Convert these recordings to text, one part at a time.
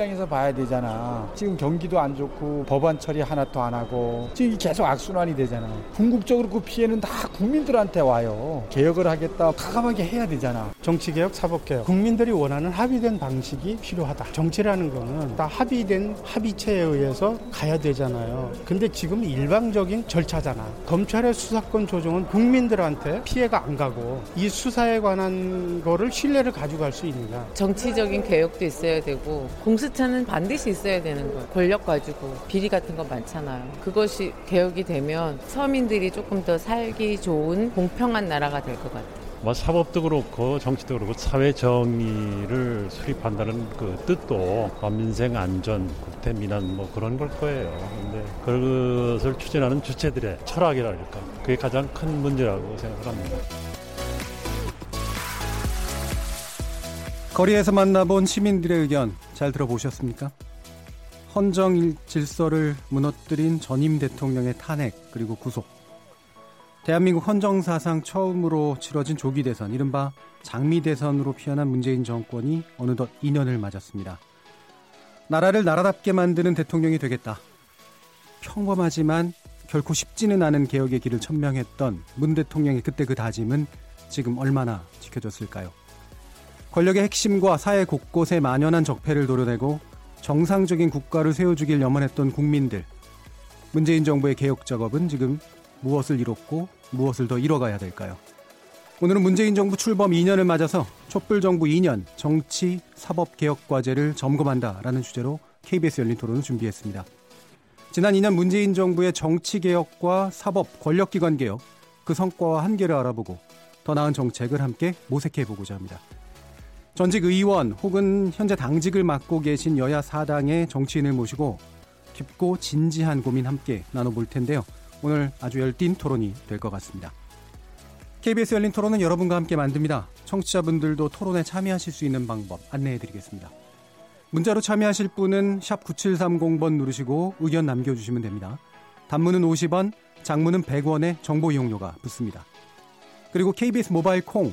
입장에서 봐야 되잖아. 지금 경기도 안 좋고 법안 처리 하나도 안 하고 지금 계속 악순환이 되잖아. 궁극적으로 그 피해는 다 국민들한테 와요. 개혁을 하겠다. 과감하게 해야 되잖아. 정치개혁, 사법개혁. 국민들이 원하는 합의된 방식이 필요하다. 정치라는 거는 다 합의된 합의체에 의해서 가야 되잖아요. 근데 지금 일방적인 절차잖아. 검찰의 수사권 조정은 국민들한테 피해가 안 가고 이 수사에 관한 거를 신뢰를 가져갈 수 있느냐. 정치적인 개혁도 있어야 되고 공수 처는 반드시 있어야 되는 거예요. 권력 가지고 비리 같은 거 많잖아요. 그것이 개혁이 되면 서민들이 조금 더 살기 좋은 공평한 나라가 될 것 같아요. 뭐 사법도 그렇고 정치도 그렇고 사회 정의를 수립한다는 그 뜻도 민생 안전, 국태 민안 뭐 그런 걸 거예요. 근데 그것을 추진하는 주체들의 철학이랄까 그게 가장 큰 문제라고 생각합니다. 거리에서 만나본 시민들의 의견 잘 들어보셨습니까? 헌정 질서를 무너뜨린 전임 대통령의 탄핵 그리고 구속. 대한민국 헌정 사상 처음으로 치러진 조기 대선, 이른바 장미 대선으로 피어난 문재인 정권이 어느덧 2년을 맞았습니다. 나라를 나라답게 만드는 대통령이 되겠다. 평범하지만 결코 쉽지는 않은 개혁의 길을 천명했던 문 대통령의 그때 그 다짐은 지금 얼마나 지켜졌을까요? 권력의 핵심과 사회 곳곳에 만연한 적폐를 도려내고 정상적인 국가를 세워주길 염원했던 국민들. 문재인 정부의 개혁 작업은 지금 무엇을 이뤘고 무엇을 더 이뤄가야 될까요? 오늘은 문재인 정부 출범 2년을 맞아서 촛불 정부 2년 정치 사법 개혁 과제를 점검한다라는 주제로 KBS 열린 토론을 준비했습니다. 지난 2년 문재인 정부의 정치 개혁과 사법 권력 기관 개혁 그 성과와 한계를 알아보고 더 나은 정책을 함께 모색해 보고자 합니다. 전직 의원 혹은 현재 당직을 맡고 계신 여야 사당의 정치인을 모시고 깊고 진지한 고민 함께 나눠볼 텐데요. 오늘 아주 열띤 토론이 될 것 같습니다. KBS 열린 토론은 여러분과 함께 만듭니다. 청취자분들도 토론에 참여하실 수 있는 방법 안내해 드리겠습니다. 문자로 참여하실 분은 9730번 누르시고 의견 남겨주시면 됩니다. 단문은 50원, 장문은 100원의 정보 이용료가 붙습니다. 그리고 KBS 모바일 콩,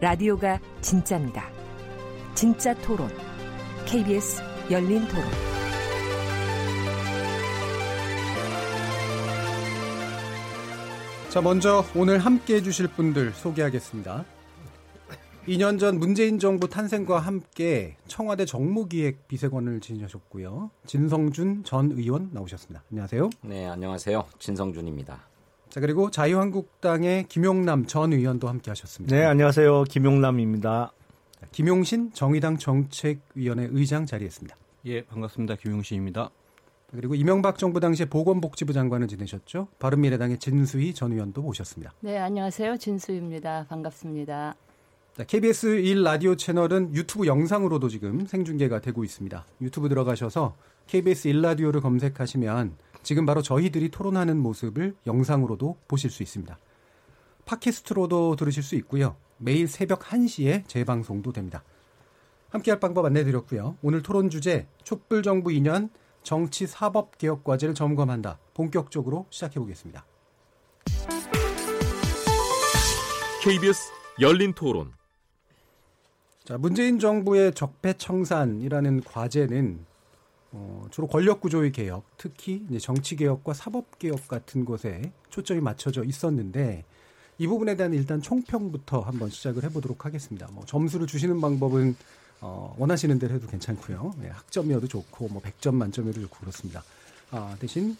라디오가 진짜입니다. 진짜 토론, KBS 열린 토론. 자, 먼저 오늘 함께 해주실 분들 소개하겠습니다. 2년 전 문재인 정부 탄생과 함께 청와대 정무기획 비서관을 지내셨고요. 진성준 전 의원 나오셨습니다. 안녕하세요. 네, 안녕하세요. 진성준입니다. 자, 그리고 자유한국당의 김용남 전 의원도 함께 하셨습니다. 네, 안녕하세요. 김용남입니다. 김용신 정의당 정책위원회 의장 자리했습니다. 예, 반갑습니다. 김용신입니다. 그리고 이명박 정부 당시에 보건복지부 장관을 지내셨죠. 바른미래당의 진수희 전 의원도 모셨습니다. 네, 안녕하세요. 진수희입니다. 반갑습니다. 자, KBS 1 라디오 채널은 유튜브 영상으로도 지금 생중계가 되고 있습니다. 유튜브 들어가셔서 KBS 1 라디오를 검색하시면 지금 바로 저희들이 토론하는 모습을 영상으로도 보실 수 있습니다. 팟캐스트로도 들으실 수 있고요. 매일 새벽 1시에 재방송도 됩니다. 함께할 방법 안내드렸고요. 오늘 토론 주제 촛불 정부 2년 정치 사법 개혁 과제를 점검한다. 본격적으로 시작해 보겠습니다. KBS 열린 토론. 자, 문재인 정부의 적폐 청산이라는 과제는 어, 주로 권력 구조의 개혁, 특히 이제 정치 개혁과 사법 개혁 같은 곳에 초점이 맞춰져 있었는데 이 부분에 대한 일단 총평부터 한번 시작을 해보도록 하겠습니다. 뭐 점수를 주시는 방법은 어, 원하시는 대로 해도 괜찮고요. 네, 학점이어도 좋고 뭐 100점 만점이어도 좋고 그렇습니다. 아, 대신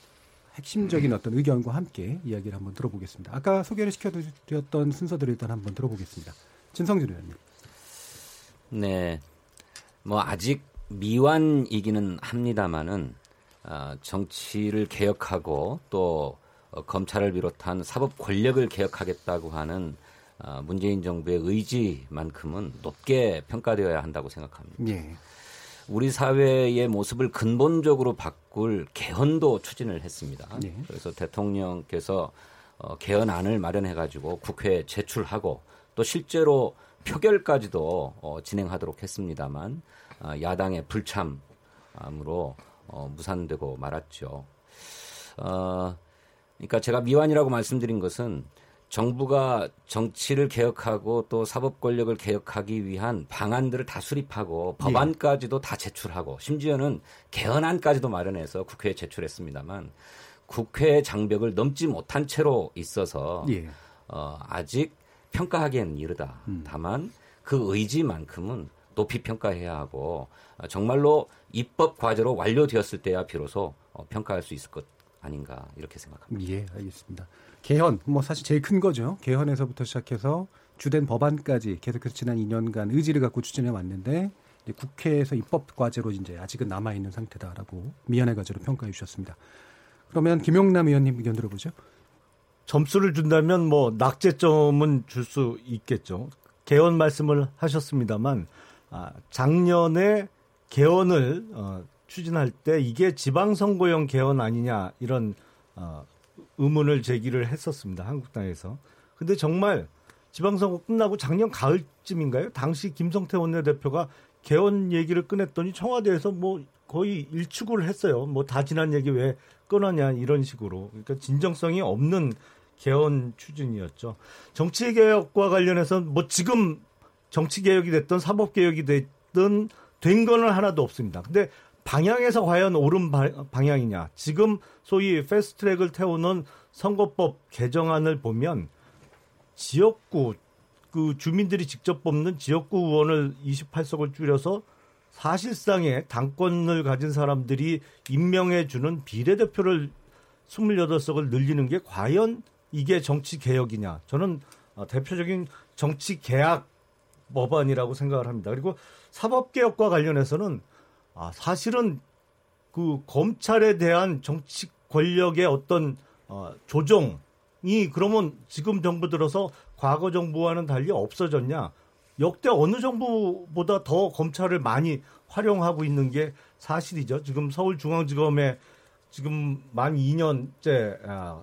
핵심적인 어떤 의견과 함께 이야기를 한번 들어보겠습니다. 아까 소개를 시켜드렸던 순서들을 일단 한번 들어보겠습니다. 진성준 의원님. 네. 뭐 아직 미완이기는 합니다만은 어, 정치를 개혁하고 또 어, 검찰을 비롯한 사법 권력을 개혁하겠다고 하는 어, 문재인 정부의 의지만큼은 높게 평가되어야 한다고 생각합니다. 예. 우리 사회의 모습을 근본적으로 바꿀 개헌도 추진을 했습니다. 예. 그래서 대통령께서 어, 개헌안을 마련해 가지고 국회에 제출하고 또 실제로 표결까지도 어, 진행하도록 했습니다만 어, 야당의 불참으로 어, 무산되고 말았죠. 어, 그러니까 제가 미완이라고 말씀드린 것은 정부가 정치를 개혁하고 또 사법 권력을 개혁하기 위한 방안들을 다 수립하고 예. 법안까지도 다 제출하고 심지어는 개헌안까지도 마련해서 국회에 제출했습니다만 국회 장벽을 넘지 못한 채로 있어서 예. 어, 아직 평가하기에는 이르다. 다만 그 의지만큼은 높이 평가해야 하고 어, 정말로 입법 과제로 완료되었을 때야 비로소 어, 평가할 수 있을 것 아닌가 이렇게 생각합니다. 예, 알겠습니다. 개헌, 뭐 사실 제일 큰 거죠. 개헌에서부터 시작해서 주된 법안까지 계속해서 지난 2년간 의지를 갖고 추진해 왔는데 국회에서 입법 과제로 이제 아직은 남아 있는 상태다라고 미연의 과제로 평가해 주셨습니다. 그러면 김용남 의원님 의견 들어보죠. 점수를 준다면 뭐 낙제점은 줄 수 있겠죠. 개헌 말씀을 하셨습니다만 아, 작년에 개헌을 어, 추진할 때 이게 지방선거용 개헌 아니냐 이런 어, 의문을 제기를 했었습니다. 한국당에서. 근데 정말 지방선거 끝나고 작년 가을쯤인가요? 당시 김성태 원내대표가 개헌 얘기를 꺼냈더니 청와대에서 뭐 거의 일축을 했어요. 뭐 다 지난 얘기 왜 꺼내냐 이런 식으로. 그러니까 진정성이 없는 개헌 추진이었죠. 정치 개혁과 관련해서 뭐 지금 정치 개혁이 됐든 사법 개혁이 됐든 된 거는 하나도 없습니다. 근데 방향에서 과연 옳은 바, 방향이냐? 지금 소위 패스트트랙을 태우는 선거법 개정안을 보면 지역구 그 주민들이 직접 뽑는 지역구 의원을 28석을 줄여서 사실상의 당권을 가진 사람들이 임명해 주는 비례대표를 28석을 늘리는 게 과연 이게 정치 개혁이냐? 저는 어, 대표적인 정치 계약 법안이라고 생각을 합니다. 그리고 사법 개혁과 관련해서는 아, 사실은 그 검찰에 대한 정치 권력의 어떤 어, 조정이 그러면 지금 정부 들어서 과거 정부와는 달리 없어졌냐? 역대 어느 정부보다 더 검찰을 많이 활용하고 있는 게 사실이죠. 지금 서울중앙지검에 지금 만 2년째 아,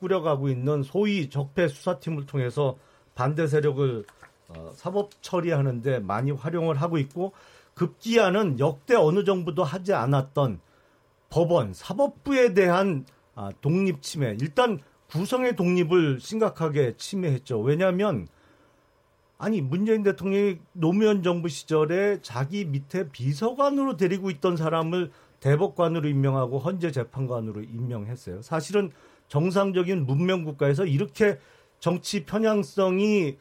꾸려가고 있는 소위 적폐 수사팀을 통해서 반대 세력을 어, 사법 처리하는데 많이 활용을 하고 있고 급기야는 역대 어느 정부도 하지 않았던 법원, 사법부에 대한 아, 독립 침해. 일단 구성의 독립을 심각하게 침해했죠. 왜냐하면 아니 문재인 대통령이 노무현 정부 시절에 자기 밑에 비서관으로 데리고 있던 사람을 대법관으로 임명하고 헌재 재판관으로 임명했어요. 사실은 정상적인 문명 국가에서 이렇게 정치 편향성이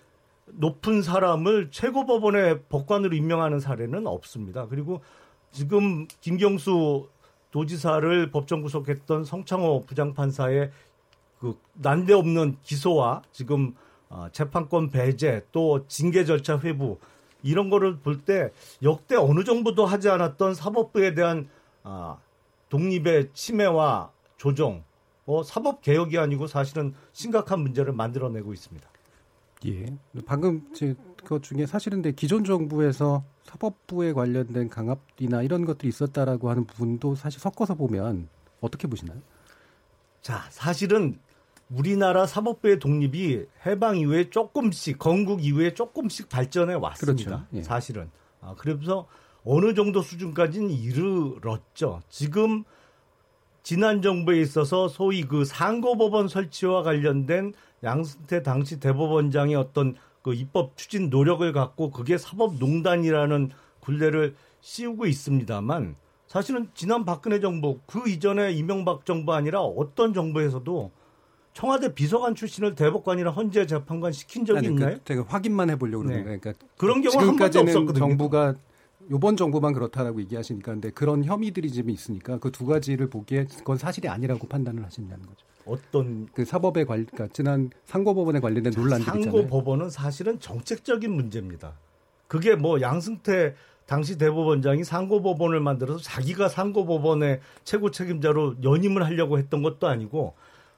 높은 사람을 최고법원의 법관으로 임명하는 사례는 없습니다. 그리고 지금 김경수 도지사를 법정 구속했던 성창호 부장판사의 그 난데없는 기소와 지금 어, 재판권 배제 또 징계 절차 회부 이런 거를 볼 때 역대 어느 정부도 하지 않았던 사법부에 대한 아, 독립의 침해와 조정, 뭐 사법 개혁이 아니고 사실은 심각한 문제를 만들어내고 있습니다. 예. 방금 제 그것 중에 사실은 근데 기존 정부에서 사법부에 관련된 강압이나 이런 것들이 있었다라고 하는 부분도 사실 섞어서 보면 어떻게 보시나요? 자, 사실은 우리나라 사법부의 독립이 해방 이후에 조금씩 건국 이후에 조금씩 발전해 왔습니다. 그렇죠. 예. 사실은. 아, 그래서 어느 정도 수준까지는 이르렀죠. 지금 지난 정부에 있어서 소위 그 상고법원 설치와 관련된 양승태 당시 대법원장의 어떤 그 입법 추진 노력을 갖고 그게 사법농단이라는 굴레를 씌우고 있습니다만 사실은 지난 박근혜 정부 그 이전에 이명박 정부 아니라 어떤 정부에서도 청와대 비서관 출신을 대법관이나 헌재 재판관 시킨 적이 아니, 있나요? 그 제가 확인만 해보려고 네. 그러는 거예요. 그러니까 그런 경우 한 번도 없었거든요. 정부가 요번 정부만 그렇다라고 얘기하시니까 근데 그런 혐의들이 좀 있으니까 그 두 가지를 보기에 그건 사실이 아니라고 판단을 하신다는 거죠. 어떤 그 사법에 관 그러니까 지난 상고법원에 관련된 논란들 있잖아요. 상고법원은 사실은 정책적인 문제입니다. 그게 뭐 양승태 당시 대법원장이 상고법원을 만들어서 자기가 상고법원의 최고 책임자로 연임을 하려고 했던 것도 아니고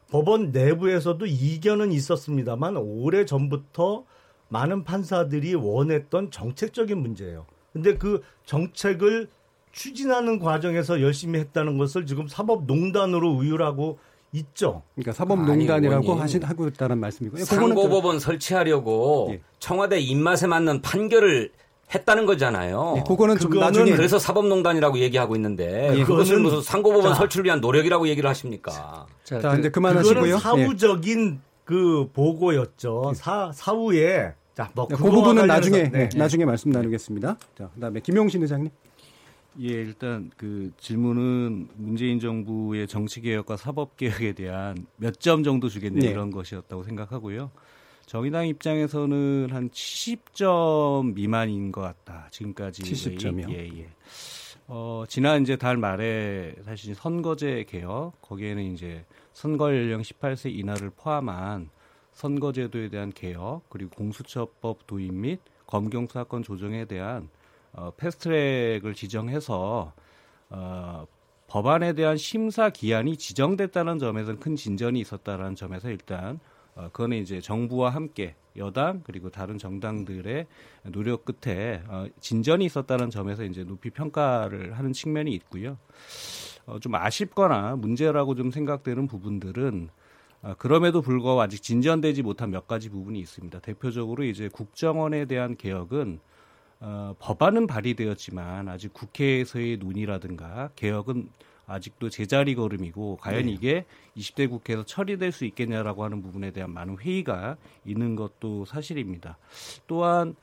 법원 내부에서도 이견은 있었습니다만 오래 전부터 많은 판사들이 원했던 정책적인 문제예요. 근데 그 정책을 추진하는 과정에서 열심히 했다는 것을 지금 사법농단으로 우유라고 있죠. 그러니까 사법농단이라고 하신 하고 있다는 말씀이고요. 상고법원 설치하려고 예. 청와대 입맛에 맞는 판결을 했다는 거잖아요. 예, 그거는 좀 나중에 그래서 사법농단이라고 얘기하고 있는데 예, 그것을 무슨 상고법원 자, 설치를 위한 노력이라고 얘기를 하십니까? 자, 자 이제 그만하시고요. 그거는 사후적인 예. 그 보고였죠. 사 사후에 자, 뭐 네, 그 부분은 나중에 네. 네, 나중에 말씀 나누겠습니다. 자, 그다음에 김용신 의장님. 예, 일단 그 질문은 문재인 정부의 정치 개혁과 사법 개혁에 대한 몇 점 정도 주겠냐 네. 이런 것이었다고 생각하고요. 정의당 입장에서는 한 70점 미만인 것 같다. 지금까지 70점이요. 예, 예. 어, 지난 이제 달 말에 사실 선거제 개혁 거기에는 이제 선거 연령 18세 이하를 포함한 선거제도에 대한 개혁 그리고 공수처법 도입 및 검경 수사권 조정에 대한 어, 패스트트랙을 지정해서 어, 법안에 대한 심사 기한이 지정됐다는 점에서는 큰 진전이 있었다는 점에서 일단 어, 그거는 이제 정부와 함께 여당 그리고 다른 정당들의 노력 끝에 어, 진전이 있었다는 점에서 이제 높이 평가를 하는 측면이 있고요. 어, 좀 아쉽거나 문제라고 좀 생각되는 부분들은 아, 그럼에도 불구하고 아직 진전되지 못한 몇 가지 부분이 있습니다. 대표적으로 이제 국정원에 대한 개혁은 어, 법안은 발의되었지만 아직 국회에서의 논의라든가 개혁은 아직도 제자리 걸음이고 과연 네. 이게 20대 국회에서 처리될 수 있겠냐라고 하는 부분에 대한 많은 회의가 있는 것도 사실입니다. 또한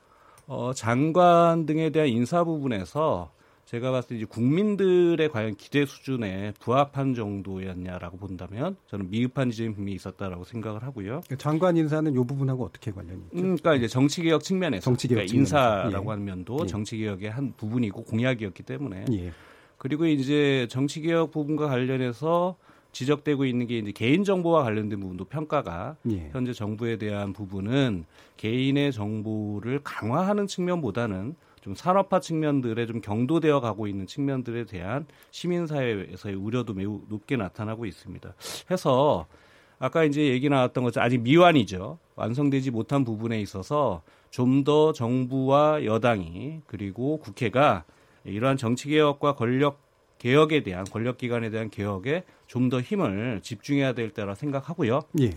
어, 장관 등에 대한 인사 부분에서 제가 봤을 때 이제 국민들의 과연 기대 수준에 부합한 정도였냐라고 본다면 저는 미흡한 지점이 있었다라고 생각을 하고요. 그러니까 장관 인사는 이 부분하고 어떻게 관련이 있죠? 음, 그러니까 이제 정치개혁 측면에서 정치개혁 그러니까 인사라고 예. 하는 면도 예. 정치개혁의 한 부분이고 공약이었기 때문에 예. 그리고 이제 정치개혁 부분과 관련해서 지적되고 있는 게 이제 개인 정보와 관련된 부분도 평가가 예. 현재 정부에 대한 부분은 개인의 정보를 강화하는 측면보다는 좀 산업화 측면들에 좀 경도되어 가고 있는 측면들에 대한 시민사회에서의 우려도 매우 높게 나타나고 있습니다. 해서 아까 이제 얘기 나왔던 것처럼 아직 미완이죠. 완성되지 못한 부분에 있어서 좀 더 정부와 여당이 그리고 국회가 이러한 정치 개혁과 권력 개혁에 대한 권력 기관에 대한 개혁에 좀 더 힘을 집중해야 될 때라 생각하고요. 예.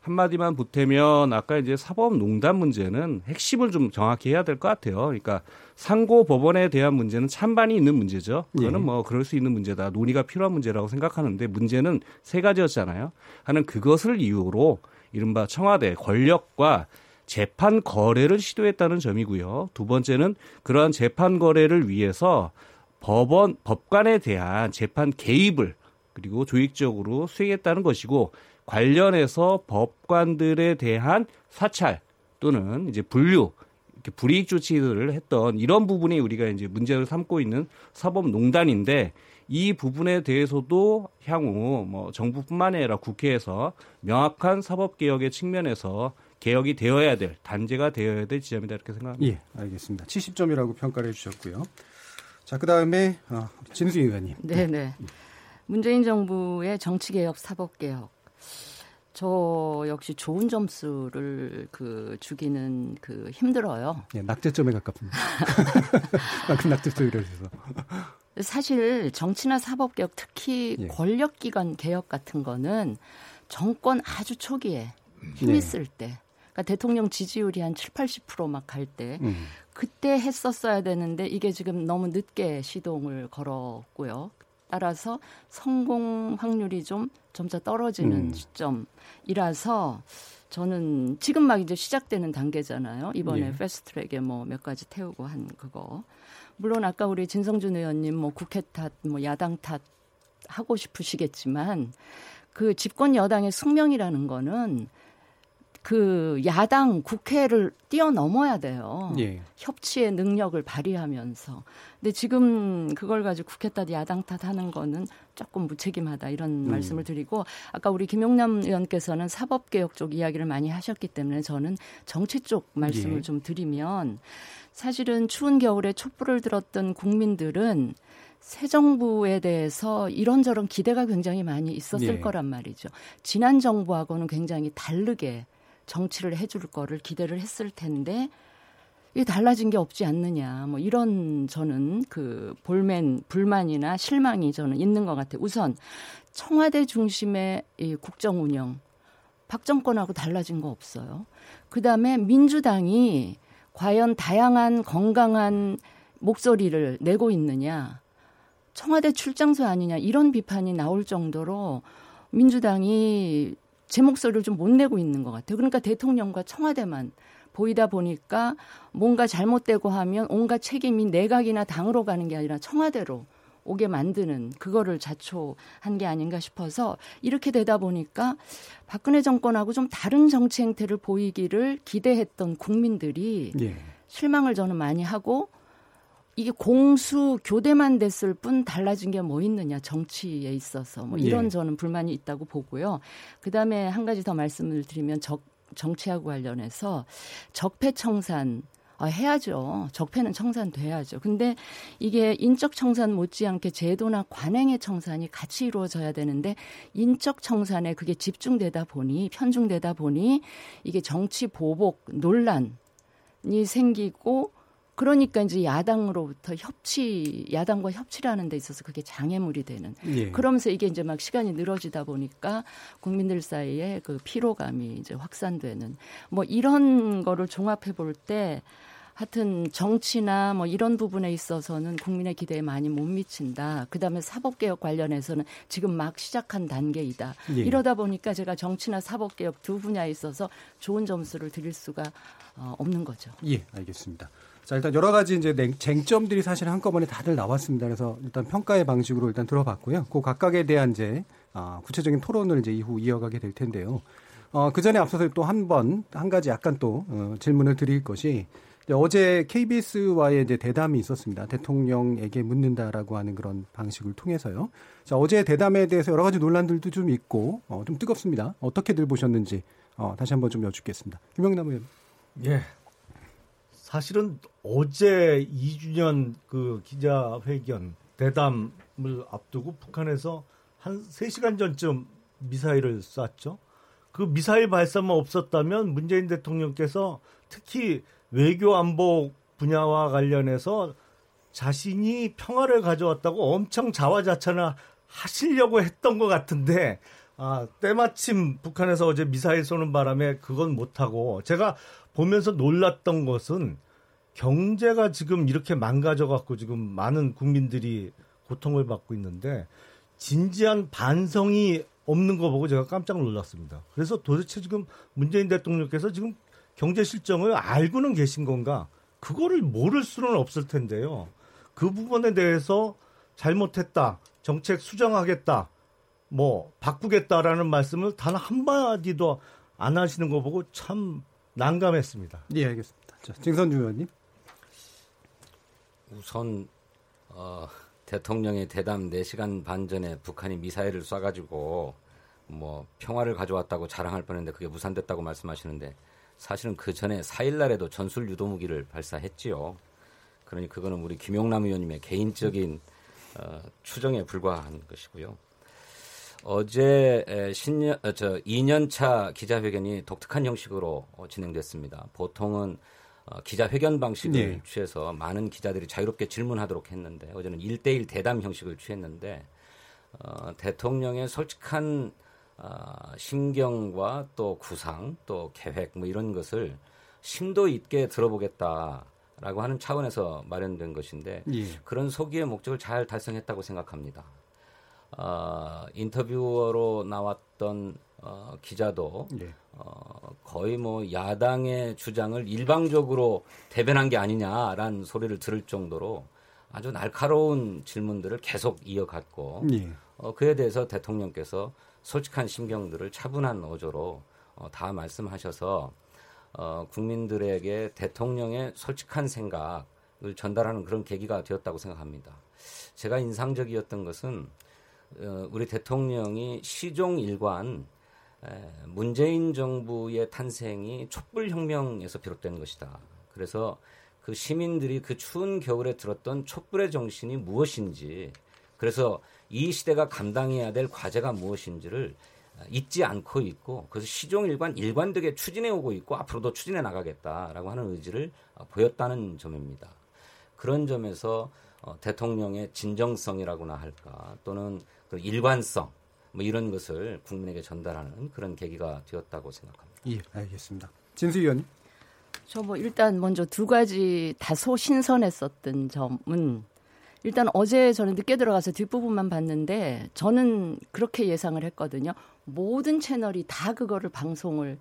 한마디만 보태면 아까 이제 사법농단 문제는 핵심을 좀 정확히 해야 될 것 같아요. 그러니까 상고 법원에 대한 문제는 찬반이 있는 문제죠. 그거는 예. 뭐 그럴 수 있는 문제다. 논의가 필요한 문제라고 생각하는데 문제는 세 가지였잖아요. 하는 그것을 이유로 이른바 청와대 권력과 재판 거래를 시도했다는 점이고요. 두 번째는 그러한 재판 거래를 위해서 법원 법관에 대한 재판 개입을 그리고 조직적으로 수행했다는 것이고 관련해서 법관들에 대한 사찰 또는 이제 분류 이렇게 불이익 조치들을 했던 이런 부분이 우리가 이제 문제를 삼고 있는 사법농단인데 이 부분에 대해서도 향후 뭐 정부뿐만 아니라 국회에서 명확한 사법 개혁의 측면에서 개혁이 되어야 될 단계가 되어야 될 지점이다 이렇게 생각합니다. 예, 알겠습니다. 70점이라고 평가를 해주셨고요. 자, 그 다음에 어, 진수 의원님. 네, 네. 문재인 정부의 정치개혁, 사법개혁 저 역시 좋은 점수를 그 주기는 그 힘들어요. 예, 낙제점에 가깝습니다. 낙제점이라 해서. 사실 정치나 사법 개혁 특히 예. 권력 기관 개혁 같은 거는 정권 아주 초기에 힘이 네. 쓸 때, 그러니까 대통령 지지율이 한 7, 80%막 갈 때, 음. 그때 했었어야 되는데 이게 지금 너무 늦게 시동을 걸었고요. 따라서 성공 확률이 좀 점차 떨어지는 음. 시점이라서 저는 지금 막 이제 시작되는 단계잖아요. 이번에 예. 패스트트랙에 뭐 몇 가지 태우고 한 그거. 물론 아까 우리 진성준 의원님 뭐 국회 탓, 뭐 야당 탓 하고 싶으시겠지만 그 집권 여당의 숙명이라는 거는 그 야당 국회를 뛰어넘어야 돼요. 예. 협치의 능력을 발휘하면서. 근데 지금 그걸 가지고 국회 탓 야당 탓하는 거는 조금 무책임하다 이런 음. 말씀을 드리고 아까 우리 김용남 의원께서는 사법 개혁 쪽 이야기를 많이 하셨기 때문에 저는 정치 쪽 말씀을 예. 좀 드리면 사실은 추운 겨울에 촛불을 들었던 국민들은 새 정부에 대해서 이런저런 기대가 굉장히 많이 있었을 예. 거란 말이죠. 지난 정부하고는 굉장히 다르게 정치를 해줄 거를 기대를 했을 텐데 이게 달라진 게 없지 않느냐. 뭐 이런 저는 그 볼멘 불만이나 실망이 저는 있는 것 같아요. 우선 청와대 중심의 이 국정 운영 박정권하고 달라진 거 없어요. 그 다음에 민주당이 과연 다양한 건강한 목소리를 내고 있느냐. 청와대 출장소 아니냐 이런 비판이 나올 정도로 민주당이 제 목소리를 좀 못 내고 있는 것 같아요. 그러니까 대통령과 청와대만 보이다 보니까 뭔가 잘못되고 하면 온갖 책임이 내각이나 당으로 가는 게 아니라 청와대로 오게 만드는 그거를 자초한 게 아닌가 싶어서 이렇게 되다 보니까 박근혜 정권하고 좀 다른 정치 행태를 보이기를 기대했던 국민들이 예. 실망을 저는 많이 하고 이게 공수 교대만 됐을 뿐 달라진 게 뭐 있느냐 정치에 있어서 뭐 이런 예. 저는 불만이 있다고 보고요. 그다음에 한 가지 더 말씀을 드리면 적 정치하고 관련해서 적폐 청산 아, 해야죠. 적폐는 청산돼야죠. 근데 이게 인적 청산 못지않게 제도나 관행의 청산이 같이 이루어져야 되는데 인적 청산에 그게 집중되다 보니 편중되다 보니 이게 정치 보복 논란이 생기고 그러니까 이제 야당으로부터 협치, 야당과 협치를 하는 데 있어서 그게 장애물이 되는. 예. 그러면서 이게 이제 막 시간이 늘어지다 보니까 국민들 사이에 그 피로감이 이제 확산되는 뭐 이런 거를 종합해 볼 때 하여튼 정치나 뭐 이런 부분에 있어서는 국민의 기대에 많이 못 미친다. 그다음에 사법 개혁 관련해서는 지금 막 시작한 단계이다. 예. 이러다 보니까 제가 정치나 사법 개혁 두 분야에 있어서 좋은 점수를 드릴 수가 어, 없는 거죠. 예, 알겠습니다. 자, 일단 여러 가지 이제 쟁점들이 사실 한꺼번에 다들 나왔습니다. 그래서 일단 평가의 방식으로 일단 들어봤고요. 그 각각에 대한 이제 아, 구체적인 토론을 이제 이후 이어가게 될 텐데요. 어, 그 전에 앞서서 또 한 번, 한 가지 약간 또 어, 질문을 드릴 것이 어제 KBS와의 이제 대담이 있었습니다. 대통령에게 묻는다라고 하는 그런 방식을 통해서요. 자, 어제 대담에 대해서 여러 가지 논란들도 좀 있고, 어, 좀 뜨겁습니다. 어떻게들 보셨는지, 어, 다시 한번 좀 여쭙겠습니다. 김영남 의원. 예. 사실은 어제 2주년 그 기자회견 대담을 앞두고 북한에서 한 3시간 전쯤 미사일을 쐈죠. 그 미사일 발사만 없었다면 문재인 대통령께서 특히 외교 안보 분야와 관련해서 자신이 평화를 가져왔다고 엄청 자화자찬을 하시려고 했던 것 같은데 아, 때마침 북한에서 어제 미사일 쏘는 바람에 그건 못하고 제가 보면서 놀랐던 것은 경제가 지금 이렇게 망가져 갖고 지금 많은 국민들이 고통을 받고 있는데 진지한 반성이 없는 거 보고 제가 깜짝 놀랐습니다. 그래서 도대체 지금 문재인 대통령께서 지금 경제 실정을 알고는 계신 건가? 그거를 모를 수는 없을 텐데요. 그 부분에 대해서 잘못했다. 정책 수정하겠다. 뭐 바꾸겠다라는 말씀을 단 한마디도 안 하시는 거 보고 참 난감했습니다. 예, 알겠습니다. 자, 증선주 의원님. 우선 어, 대통령의 대담 4시간 반 전에 북한이 미사일을 쏴가지고 뭐 평화를 가져왔다고 자랑할 뻔했는데 그게 무산됐다고 말씀하시는데 사실은 그 전에 4일날에도 전술 유도 무기를 발사했지요. 그러니 그거는 우리 김용남 의원님의 개인적인 어, 추정에 불과한 것이고요. 어제 신년 어, 저 2년차 기자회견이 독특한 형식으로 어, 진행됐습니다. 보통은 어, 기자회견 방식을 네. 취해서 많은 기자들이 자유롭게 질문하도록 했는데 어제는 1대1 대담 형식을 취했는데 어, 대통령의 솔직한 어, 심경과 또 구상 또 계획 뭐 이런 것을 심도 있게 들어보겠다 라고 하는 차원에서 마련된 것인데 예. 그런 소기의 목적을 잘 달성했다고 생각합니다. 어, 인터뷰어로 나왔던 어, 기자도 네. 어, 거의 뭐 야당의 주장을 일방적으로 대변한 게 아니냐라는 소리를 들을 정도로 아주 날카로운 질문들을 계속 이어갔고 네. 어, 그에 대해서 대통령께서 솔직한 심경들을 차분한 어조로 어, 다 말씀하셔서 어, 국민들에게 대통령의 솔직한 생각을 전달하는 그런 계기가 되었다고 생각합니다. 제가 인상적이었던 것은 어, 우리 대통령이 시종 일관 문재인 정부의 탄생이 촛불 혁명에서 비롯된 것이다. 그래서 그 시민들이 그 추운 겨울에 들었던 촛불의 정신이 무엇인지 그래서 이 시대가 감당해야 될 과제가 무엇인지를 잊지 않고 있고 그래서 시종 일관 일관되게 추진해 오고 있고 앞으로도 추진해 나가겠다라고 하는 의지를 어, 보였다는 점입니다. 그런 점에서 어, 대통령의 진정성이라고나 할까 또는 그 일관성 뭐 이런 것을 국민에게 전달하는 그런 계기가 되었다고 생각합니다. 예, 알겠습니다. 진수 의원. 저뭐 일단 먼저 두 가지 다소 신선했었던 점은 일단 어제 저는 늦게 들어가서 뒷부분만 봤는데 저는 그렇게 예상을 했거든요. 모든 채널이 다 그거를 방송을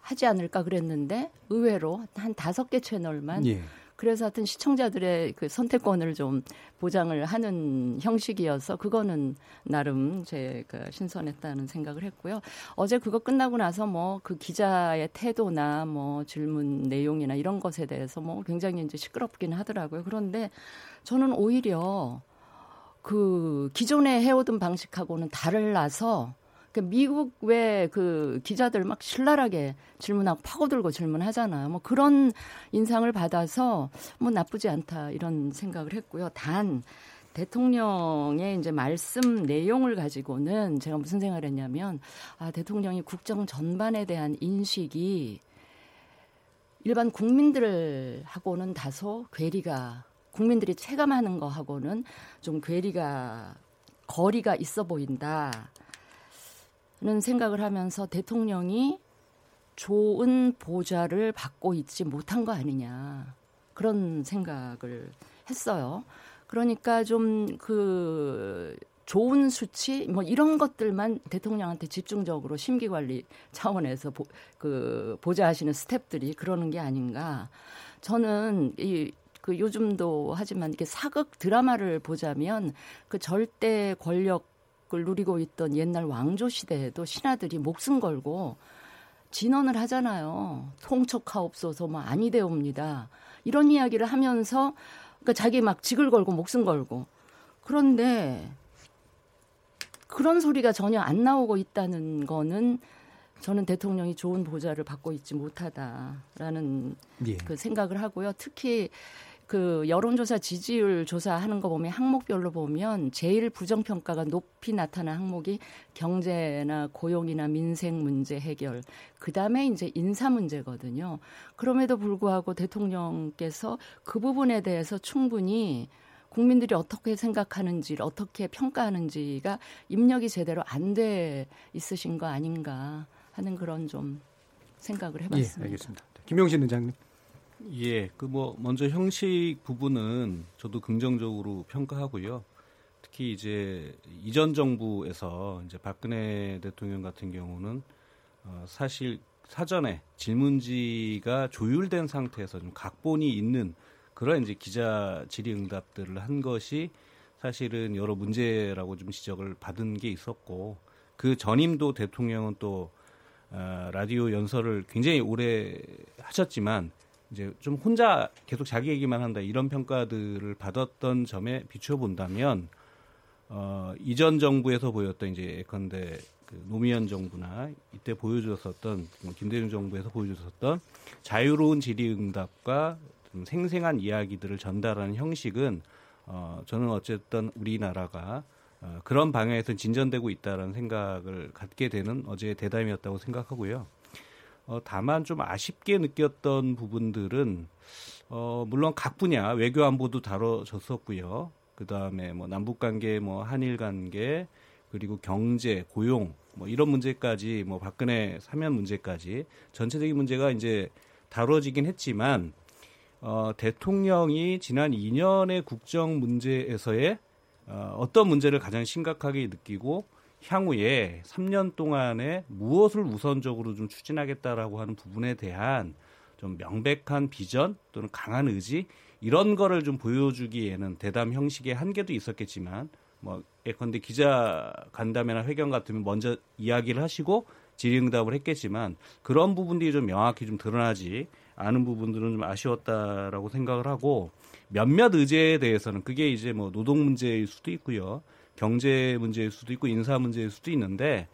하지 않을까 그랬는데 의외로 한 다섯 개 채널만 예. 그래서 하여튼 시청자들의 그 선택권을 좀 보장을 하는 형식이어서 그거는 나름 제가 신선했다는 생각을 했고요. 어제 그거 끝나고 나서 뭐 그 기자의 태도나 뭐 질문 내용이나 이런 것에 대해서 뭐 굉장히 이제 시끄럽긴 하더라고요. 그런데 저는 오히려 그 기존에 해오던 방식하고는 달라서 그 미국 외그 기자들 막 신랄하게 질문하고 파고들고 질문하잖아요. 뭐 그런 인상을 받아서 뭐 나쁘지 않다 이런 생각을 했고요. 단 대통령의 이제 말씀 내용을 가지고는 제가 무슨 생각을 했냐면 아 대통령이 국정 전반에 대한 인식이 일반 국민들하고는 다소 괴리가 국민들이 체감하는 거하고는 좀 괴리가 거리가 있어 보인다. 는 생각을 하면서 대통령이 좋은 보좌를 받고 있지 못한 거 아니냐. 그런 생각을 했어요. 그러니까 좀 그 좋은 수치 뭐 이런 것들만 대통령한테 집중적으로 심기 관리 차원에서 보, 그 보좌하시는 스탭들이 그러는 게 아닌가. 저는 이그 요즘도 하지만 이렇게 사극 드라마를 보자면 그 절대 권력 권력을 누리고 있던 옛날 왕조 시대에도 신하들이 목숨 걸고 진언을 하잖아요. 통촉하옵소서 뭐 아니되옵니다. 이런 이야기를 하면서 그러니까 자기 막 직을 걸고 목숨 걸고 그런데 그런 소리가 전혀 안 나오고 있다는 거는 저는 대통령이 좋은 보좌를 받고 있지 못하다라는 예. 그 생각을 하고요. 특히 그 여론조사 지지율 조사하는 거 보면 항목별로 보면 제일 부정평가가 높이 나타난 항목이 경제나 고용이나 민생 문제 해결, 그 다음에 이제 인사 문제거든요. 그럼에도 불구하고 대통령께서 그 부분에 대해서 충분히 국민들이 어떻게 생각하는지, 어떻게 평가하는지가 입력이 제대로 안 돼 있으신 거 아닌가 하는 그런 좀 생각을 해봤습니다. 예, 알겠습니다. 김용신 의장님. 예, 그 뭐 먼저 형식 부분은 저도 긍정적으로 평가하고요. 특히 이제 이전 정부에서 이제 박근혜 대통령 같은 경우는 어 사실 사전에 질문지가 조율된 상태에서 좀 각본이 있는 그런 이제 기자 질의응답들을 한 것이 사실은 여러 문제라고 좀 지적을 받은 게 있었고 그 전임도 대통령은 또 어, 라디오 연설을 굉장히 오래 하셨지만 이제 좀 혼자 계속 자기 얘기만 한다 이런 평가들을 받았던 점에 비추어 본다면 어, 이전 정부에서 보였던 이제 예컨대 그 노무현 정부나 이때 보여줬었던 뭐 김대중 정부에서 보여줬었던 자유로운 질의응답과 좀 생생한 이야기들을 전달하는 형식은 어, 저는 어쨌든 우리나라가 어, 그런 방향에서 진전되고 있다라는 생각을 갖게 되는 어제의 대담이었다고 생각하고요. 어, 다만 좀 아쉽게 느꼈던 부분들은 어, 물론 각 분야 외교 안보도 다뤄졌었고요. 그 다음에 뭐 남북 관계, 뭐 한일 관계, 그리고 경제, 고용, 뭐 이런 문제까지, 뭐 박근혜 사면 문제까지 전체적인 문제가 이제 다뤄지긴 했지만 어, 대통령이 지난 2년의 국정 문제에서의 어, 어떤 문제를 가장 심각하게 느끼고 향후에 3년 동안에 무엇을 우선적으로 좀 추진하겠다라고 하는 부분에 대한 좀 명백한 비전 또는 강한 의지 이런 거를 좀 보여주기에는 대담 형식의 한계도 있었겠지만 뭐 예컨대 기자 간담회나 회견 같으면 먼저 이야기를 하시고 질의응답을 했겠지만 그런 부분들이 좀 명확히 좀 드러나지 않은 부분들은 좀 아쉬웠다라고 생각을 하고 몇몇 의제에 대해서는 그게 이제 뭐 노동 문제일 수도 있고요. 경제 문제일 수도 있고 인사 문제일 수도 있는데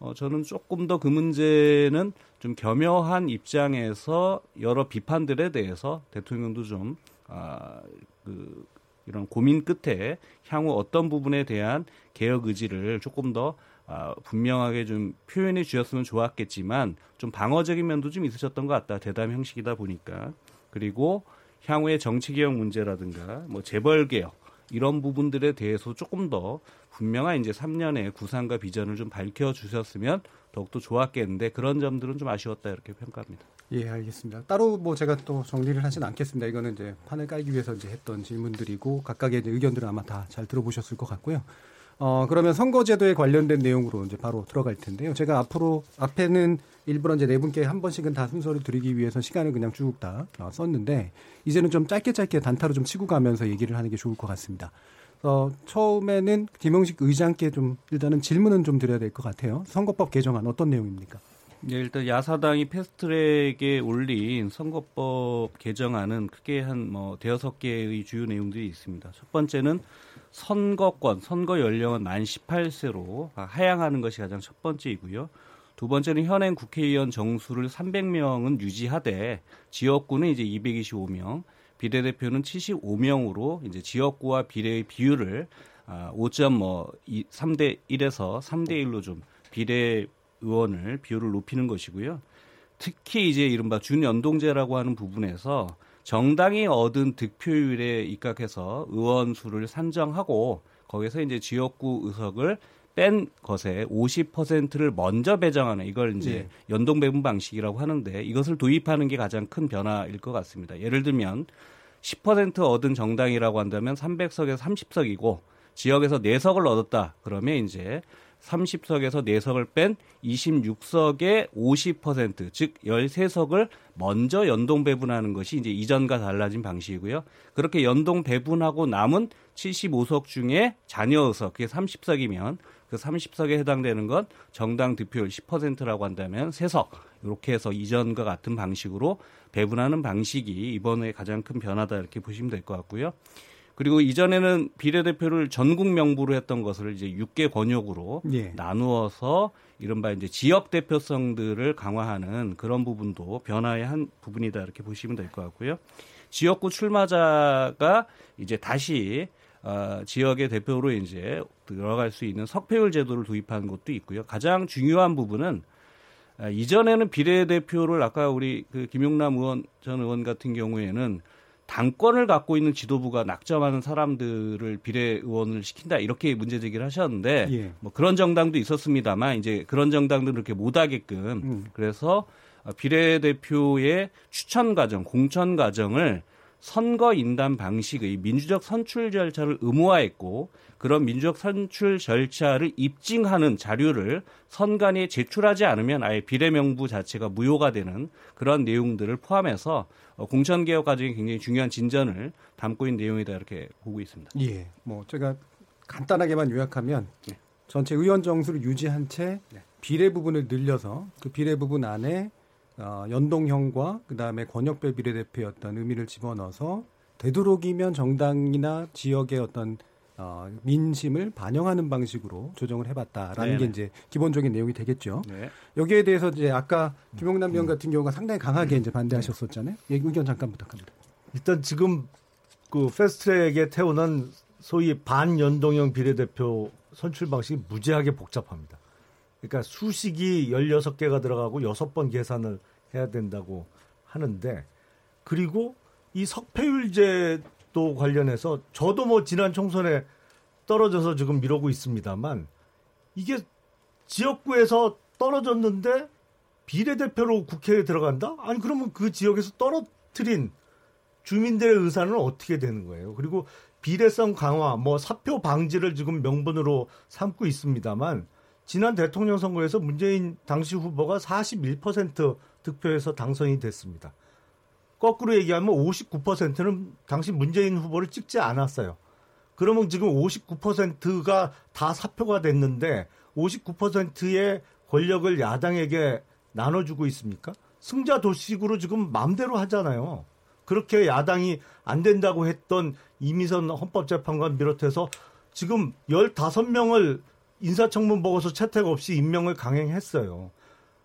어, 저는 조금 더 그 문제는 좀 겸허한 입장에서 여러 비판들에 대해서 대통령도 좀, 아, 그, 이런 고민 끝에 향후 어떤 부분에 대한 개혁 의지를 조금 더 아, 분명하게 좀 표현해 주셨으면 좋았겠지만 좀 방어적인 면도 좀 있으셨던 것 같다. 대담 형식이다 보니까. 그리고 향후의 정치 개혁 문제라든가 뭐 재벌 개혁 이런 부분들에 대해서 조금 더 분명한 이제 3년의 구상과 비전을 좀 밝혀 주셨으면 더욱더 좋았겠는데 그런 점들은 좀 아쉬웠다 이렇게 평가합니다. 예, 알겠습니다. 따로 뭐 제가 또 정리를 하진 않겠습니다. 이거는 이제 판을 깔기 위해서 이제 했던 질문들이고 각각의 의견들은 아마 다 잘 들어보셨을 것 같고요. 어, 그러면 선거제도에 관련된 내용으로 이제 바로 들어갈 텐데요. 제가 앞으로 앞에는 일부러 이제 네 분께 한 번씩은 다 순서를 드리기 위해서 시간을 그냥 쭉 다 썼는데 이제는 좀 짧게 짧게 단타로 좀 치고 가면서 얘기를 하는 게 좋을 것 같습니다. 어, 처음에는 김영식 의장께 좀 일단은 질문은 좀 드려야 될 것 같아요. 선거법 개정안 어떤 내용입니까? 네, 일단 야사당이 패스트트랙에 올린 선거법 개정안은 크게 한 뭐 대여섯 개의 주요 내용들이 있습니다. 첫 번째는 선거권, 선거 연령은 만 18세로 하향하는 것이 가장 첫 번째이고요. 두 번째는 현행 국회의원 정수를 300명은 유지하되 지역구는 이제 225명, 비례대표는 75명으로 이제 지역구와 비례의 비율을 아, 5점 뭐 3대 1에서 3대 1로 좀 비례 의원을 비율을 높이는 것이고요. 특히 이제 이른바 준연동제라고 하는 부분에서 정당이 얻은 득표율에 입각해서 의원 수를 산정하고 거기서 이제 지역구 의석을 뺀 것에 50%를 먼저 배정하는 이걸 이제 네. 연동 배분 방식이라고 하는데 이것을 도입하는 게 가장 큰 변화일 것 같습니다. 예를 들면 10% 얻은 정당이라고 한다면 300석에서 30석이고 지역에서 4석을 얻었다. 그러면 이제 30석에서 4석을 뺀 26석의 50%, 즉 13석을 먼저 연동 배분하는 것이 이제 이전과 달라진 방식이고요. 그렇게 연동 배분하고 남은 75석 중에 자녀 의석, 그게 30석이면 그 30석에 해당되는 건 정당 득표율 10%라고 한다면 3석. 이렇게 해서 이전과 같은 방식으로 배분하는 방식이 이번에 가장 큰 변화다 이렇게 보시면 될 것 같고요. 그리고 이전에는 비례대표를 전국 명부로 했던 것을 이제 6개 권역으로 예. 나누어서 이른바 이제 지역 대표성들을 강화하는 그런 부분도 변화의 한 부분이다 이렇게 보시면 될 것 같고요. 지역구 출마자가 이제 다시 어, 지역의 대표로 이제 들어갈 수 있는 석패율 제도를 도입하는 것도 있고요. 가장 중요한 부분은 아, 이전에는 비례대표를 아까 우리 그 김용남 의원 전 의원 같은 경우에는 당권을 갖고 있는 지도부가 낙점하는 사람들을 비례의원을 시킨다 이렇게 문제 제기를 하셨는데 예. 뭐 그런 정당도 있었습니다만 이제 그런 정당들은 그렇게 못하게끔 음. 그래서 비례대표의 추천 과정, 공천 과정을 선거 인단 방식의 민주적 선출 절차를 의무화했고 그런 민주적 선출 절차를 입증하는 자료를 선관위에 제출하지 않으면 아예 비례명부 자체가 무효가 되는 그런 내용들을 포함해서 어, 공천 개혁 과정이 굉장히 중요한 진전을 담고 있는 내용이다 이렇게 보고 있습니다. 예, 뭐 제가 간단하게만 요약하면 네. 전체 의원 정수를 유지한 채 네. 비례 부분을 늘려서 그 비례 부분 안에 어, 연동형과 그 다음에 권역별 비례대표였던 의미를 집어넣어서 되도록이면 정당이나 지역의 어떤 어, 민심을 반영하는 방식으로 조정을 해봤다라는 네네. 게 이제 기본적인 내용이 되겠죠. 네. 여기에 대해서 이제 아까 김용남 의원 음. 같은 경우가 상당히 강하게 이제 반대하셨었잖아요. 예, 의견 잠깐 부탁합니다. 일단 지금 그 패스트트랙에 태우는 소위 반연동형 비례대표 선출 방식이 무지하게 복잡합니다. 그러니까 수식이 16개가 들어가고 6번 계산을 해야 된다고 하는데 그리고 이 석패율제 또 관련해서 저도 뭐 지난 총선에 떨어져서 지금 미루고 있습니다만 이게 지역구에서 떨어졌는데 비례대표로 국회에 들어간다? 아니 그러면 그 지역에서 떨어뜨린 주민들의 의사는 어떻게 되는 거예요? 그리고 비례성 강화, 뭐 사표 방지를 지금 명분으로 삼고 있습니다만 지난 대통령 선거에서 문재인 당시 후보가 41% 득표에서 당선이 됐습니다. 거꾸로 얘기하면 59%는 당시 문재인 후보를 찍지 않았어요. 그러면 지금 59%가 다 사표가 됐는데 59%의 권력을 야당에게 나눠주고 있습니까? 승자 도식으로 지금 마음대로 하잖아요. 그렇게 야당이 안 된다고 했던 이미선 헌법재판관 비롯해서 지금 15명을 인사청문 보고서 채택 없이 임명을 강행했어요.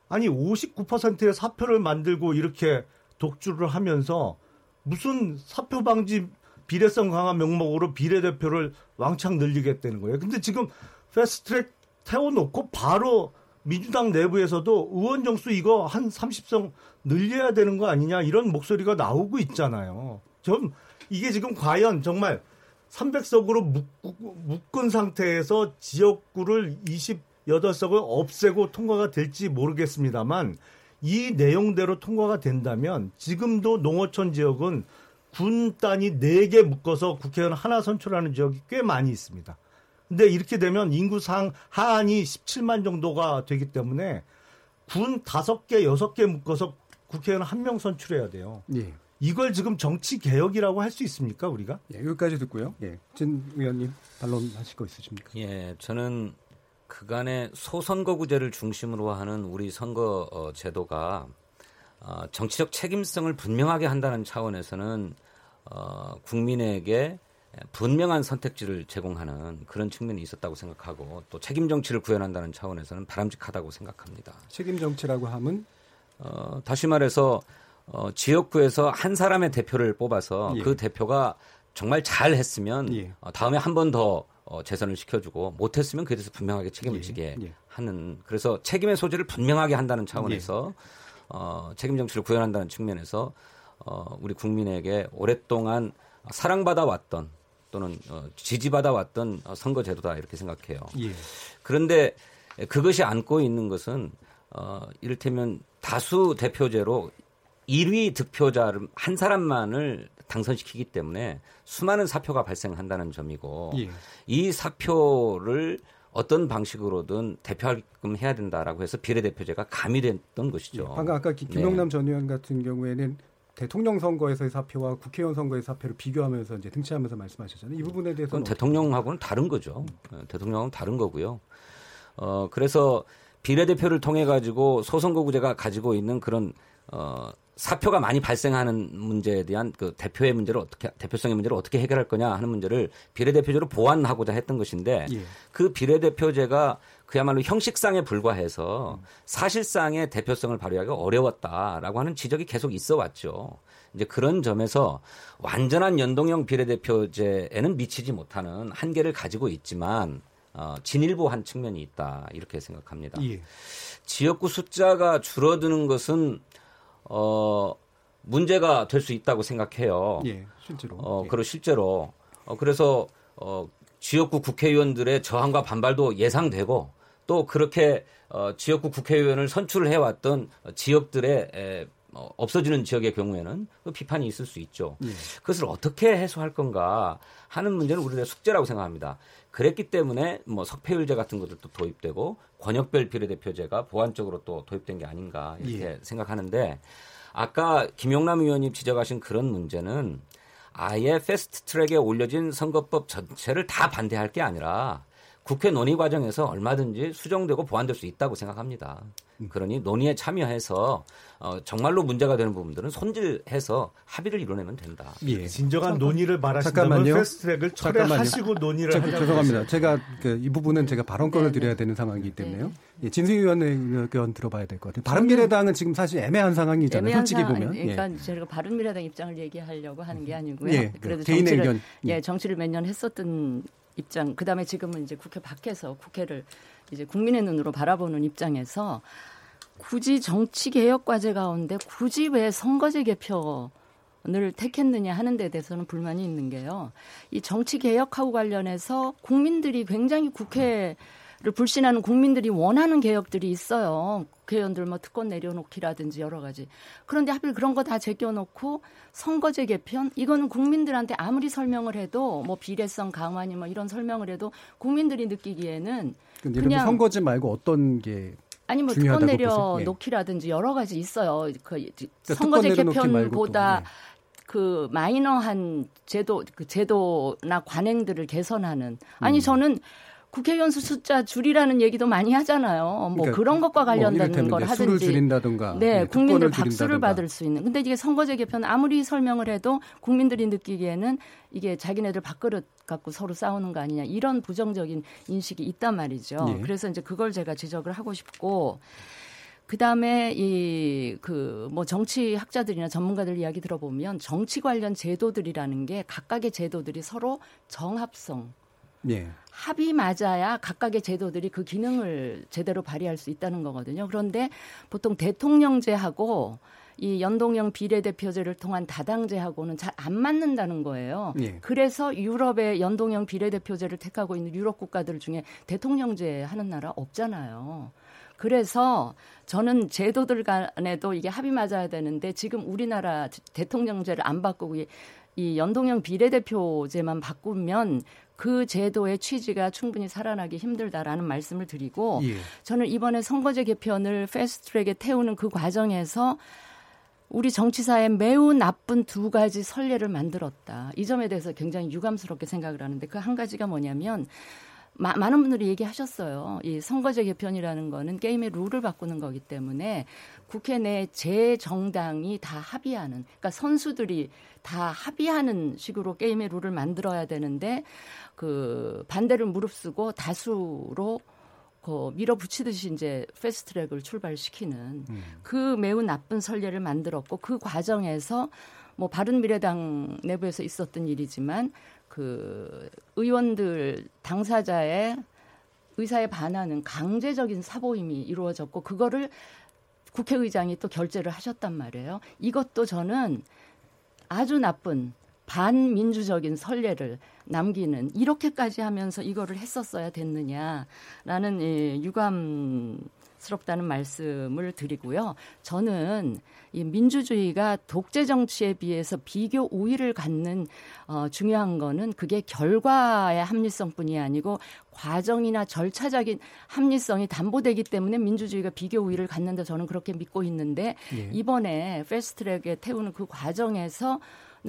아니 59%의 사표를 만들고 이렇게 독주를 하면서 무슨 사표 방지 비례성 강화 명목으로 비례대표를 왕창 늘리겠다는 거예요. 근데 지금 패스트트랙 태워놓고 바로 민주당 내부에서도 의원 정수 이거 한 30석 늘려야 되는 거 아니냐 이런 목소리가 나오고 있잖아요. 좀 이게 지금 과연 정말 300석으로 묶은 상태에서 지역구를 28석을 없애고 통과가 될지 모르겠습니다만 이 내용대로 통과가 된다면 지금도 농어촌 지역은 군 단위 4개 묶어서 국회의원 하나 선출하는 지역이 꽤 많이 있습니다. 근데 이렇게 되면 인구 상 하한이 17만 정도가 되기 때문에 군 5개, 6개 묶어서 국회의원 한 명 선출해야 돼요. 예. 이걸 지금 정치 개혁이라고 할 수 있습니까, 우리가? 예, 여기까지 듣고요. 예. 진 의원님 반론하실 거 있으십니까? 예, 저는 그간의 소선거구제를 중심으로 하는 우리 선거 어, 제도가 어, 정치적 책임성을 분명하게 한다는 차원에서는 어, 국민에게 분명한 선택지를 제공하는 그런 측면이 있었다고 생각하고 또 책임 정치를 구현한다는 차원에서는 바람직하다고 생각합니다. 책임 정치라고 하면 어, 다시 말해서 어, 지역구에서 한 사람의 대표를 뽑아서 예. 그 대표가 정말 잘 했으면 예. 어, 다음에 한 번 더 어, 재선을 시켜주고 못했으면 그에 대해서 분명하게 책임을 예. 지게 예. 하는 그래서 책임의 소재를 분명하게 한다는 차원에서 예. 어, 책임 정치를 구현한다는 측면에서 어, 우리 국민에게 오랫동안 사랑받아 왔던 또는 어, 지지받아 왔던 어, 선거 제도다 이렇게 생각해요. 예. 그런데 그것이 안고 있는 것은 어, 이를테면 다수 대표제로 1위 득표자를 한 사람만을 당선시키기 때문에 수많은 사표가 발생한다는 점이고 예. 이 사표를 어떤 방식으로든 대표하게끔 해야 된다라고 해서 비례대표제가 가미됐던 것이죠. 예. 방금 아까 김영남 네. 전 의원 같은 경우에는 대통령 선거에서의 사표와 국회의원 선거의 사표를 비교하면서 이제 등치하면서 말씀하셨잖아요. 이 부분에 대해서는 대통령하고는 다른 거죠. 음. 대통령은 다른 거고요. 어 그래서 비례대표를 통해 가지고 소선거구제가 가지고 있는 그런 어 사표가 많이 발생하는 문제에 대한 그 대표의 문제를 어떻게 대표성의 문제를 어떻게 해결할 거냐 하는 문제를 비례대표제로 보완하고자 했던 것인데 예. 그 비례대표제가 그야말로 형식상에 불과해서 사실상의 대표성을 발휘하기가 어려웠다라고 하는 지적이 계속 있어 왔죠. 이제 그런 점에서 완전한 연동형 비례대표제에는 미치지 못하는 한계를 가지고 있지만 어, 진일보한 측면이 있다 이렇게 생각합니다. 예. 지역구 숫자가 줄어드는 것은 어, 문제가 될 수 있다고 생각해요. 예, 실제로. 어, 예. 그리고 실제로 어, 그래서 어, 지역구 국회의원들의 저항과 반발도 예상되고 또 그렇게 어, 지역구 국회의원을 선출을 해왔던 지역들의 에, 어, 없어지는 지역의 경우에는 그 비판이 있을 수 있죠. 예. 그것을 어떻게 해소할 건가 하는 문제는 우리의 숙제라고 생각합니다. 그랬기 때문에 뭐 석패율제 같은 것들도 도입되고 권역별 비례대표제가 보완적으로 또 도입된 게 아닌가 이렇게 예. 생각하는데 아까 김용남 의원님 지적하신 그런 문제는 아예 패스트 트랙에 올려진 선거법 전체를 다 반대할 게 아니라 국회 논의 과정에서 얼마든지 수정되고 보완될 수 있다고 생각합니다. 음. 그러니 논의에 참여해서 어, 정말로 문제가 되는 부분들은 손질해서 합의를 이뤄내면 된다. 예. 진정한 논의를 말하신다면 패스트트랙을 철회하시고 논의를 하자. 죄송합니다. 제가 그, 이 부분은 제가 발언권을 네, 네. 드려야 되는 상황이기 네. 때문에요. 예, 진승 의원의 의견 들어봐야 될 것 같아요. 바른미래당은 지금 사실 애매한 상황이잖아요. 애매한 솔직히 보면. 그러니까 예. 제가 바른미래당 입장을 얘기하려고 하는 게 아니고요. 예, 그래도 개인의 정치를, 의견. 예, 정치를 몇 년 했었던 입장, 그 다음에 지금은 이제 국회 밖에서 국회를 이제 국민의 눈으로 바라보는 입장에서 굳이 정치 개혁 과제 가운데 굳이 왜 선거제 개편을 택했느냐 하는 데 대해서는 불만이 있는 게요. 이 정치 개혁하고 관련해서 국민들이 굉장히 국회를 불신하는 국민들이 원하는 개혁들이 있어요. 국회의원들 뭐 특권 내려놓기라든지 여러 가지. 그런데 하필 그런 거 다 제껴놓고 선거제 개편 이거는 국민들한테 아무리 설명을 해도 뭐 비례성 강화니 뭐 이런 설명을 해도 국민들이 느끼기에는 그냥 선거제 말고 어떤 게 아니 뭐 특권 내려놓기라든지 여러 가지 있어요. 그 그러니까 선거제 개편보다 네. 그 마이너한 제도 그 제도나 관행들을 개선하는 아니 음. 저는 국회의원 수 숫자 줄이라는 얘기도 많이 하잖아요. 뭐 그러니까 그런 것과 뭐 관련된 뭐 걸 하든지. 줄인다든가. 네, 네 국민들 박수를 받을 수 있는. 근데 이게 선거제 개편 아무리 설명을 해도 국민들이 느끼기에는 이게 자기네들 밥그릇 갖고 서로 싸우는 거 아니냐 이런 부정적인 인식이 있단 말이죠. 네. 그래서 이제 그걸 제가 지적을 하고 싶고 그 다음에 이 그 뭐 정치 학자들이나 전문가들 이야기 들어보면 정치 관련 제도들이라는 게 각각의 제도들이 서로 정합성, 예. 합이 맞아야 각각의 제도들이 그 기능을 제대로 발휘할 수 있다는 거거든요. 그런데 보통 대통령제하고 이 연동형 비례대표제를 통한 다당제하고는 잘 안 맞는다는 거예요. 예. 그래서 유럽의 연동형 비례대표제를 택하고 있는 유럽 국가들 중에 대통령제 하는 나라 없잖아요. 그래서 저는 제도들 간에도 이게 합이 맞아야 되는데 지금 우리나라 대통령제를 안 바꾸고 이 연동형 비례대표제만 바꾸면 그 제도의 취지가 충분히 살아나기 힘들다라는 말씀을 드리고 예. 저는 이번에 선거제 개편을 패스트트랙에 태우는 그 과정에서 우리 정치사에 매우 나쁜 두 가지 선례를 만들었다. 이 점에 대해서 굉장히 유감스럽게 생각을 하는데 그 한 가지가 뭐냐면 마, 많은 분들이 얘기하셨어요. 이 선거제 개편이라는 거는 게임의 룰을 바꾸는 거기 때문에 국회 내 제 정당이 다 합의하는, 그러니까 선수들이 다 합의하는 식으로 게임의 룰을 만들어야 되는데 그 반대를 무릅쓰고 다수로 그 밀어붙이듯이 이제 패스트트랙을 출발시키는 음. 그 매우 나쁜 선례를 만들었고 그 과정에서 뭐 바른 미래당 내부에서 있었던 일이지만 그 의원들 당사자의 의사에 반하는 강제적인 사보임이 이루어졌고 그거를 국회의장이 또 결재를 하셨단 말이에요. 이것도 저는 아주 나쁜 반민주적인 선례를 남기는 이렇게까지 하면서 이거를 했었어야 됐느냐라는 이 유감 스럽다는 말씀을 드리고요. 저는 이 민주주의가 독재 정치에 비해서 비교 우위를 갖는 어, 중요한 거는 그게 결과의 합리성뿐이 아니고 과정이나 절차적인 합리성이 담보되기 때문에 민주주의가 비교 우위를 갖는다 저는 그렇게 믿고 있는데 예. 이번에 패스트트랙에 태우는 그 과정에서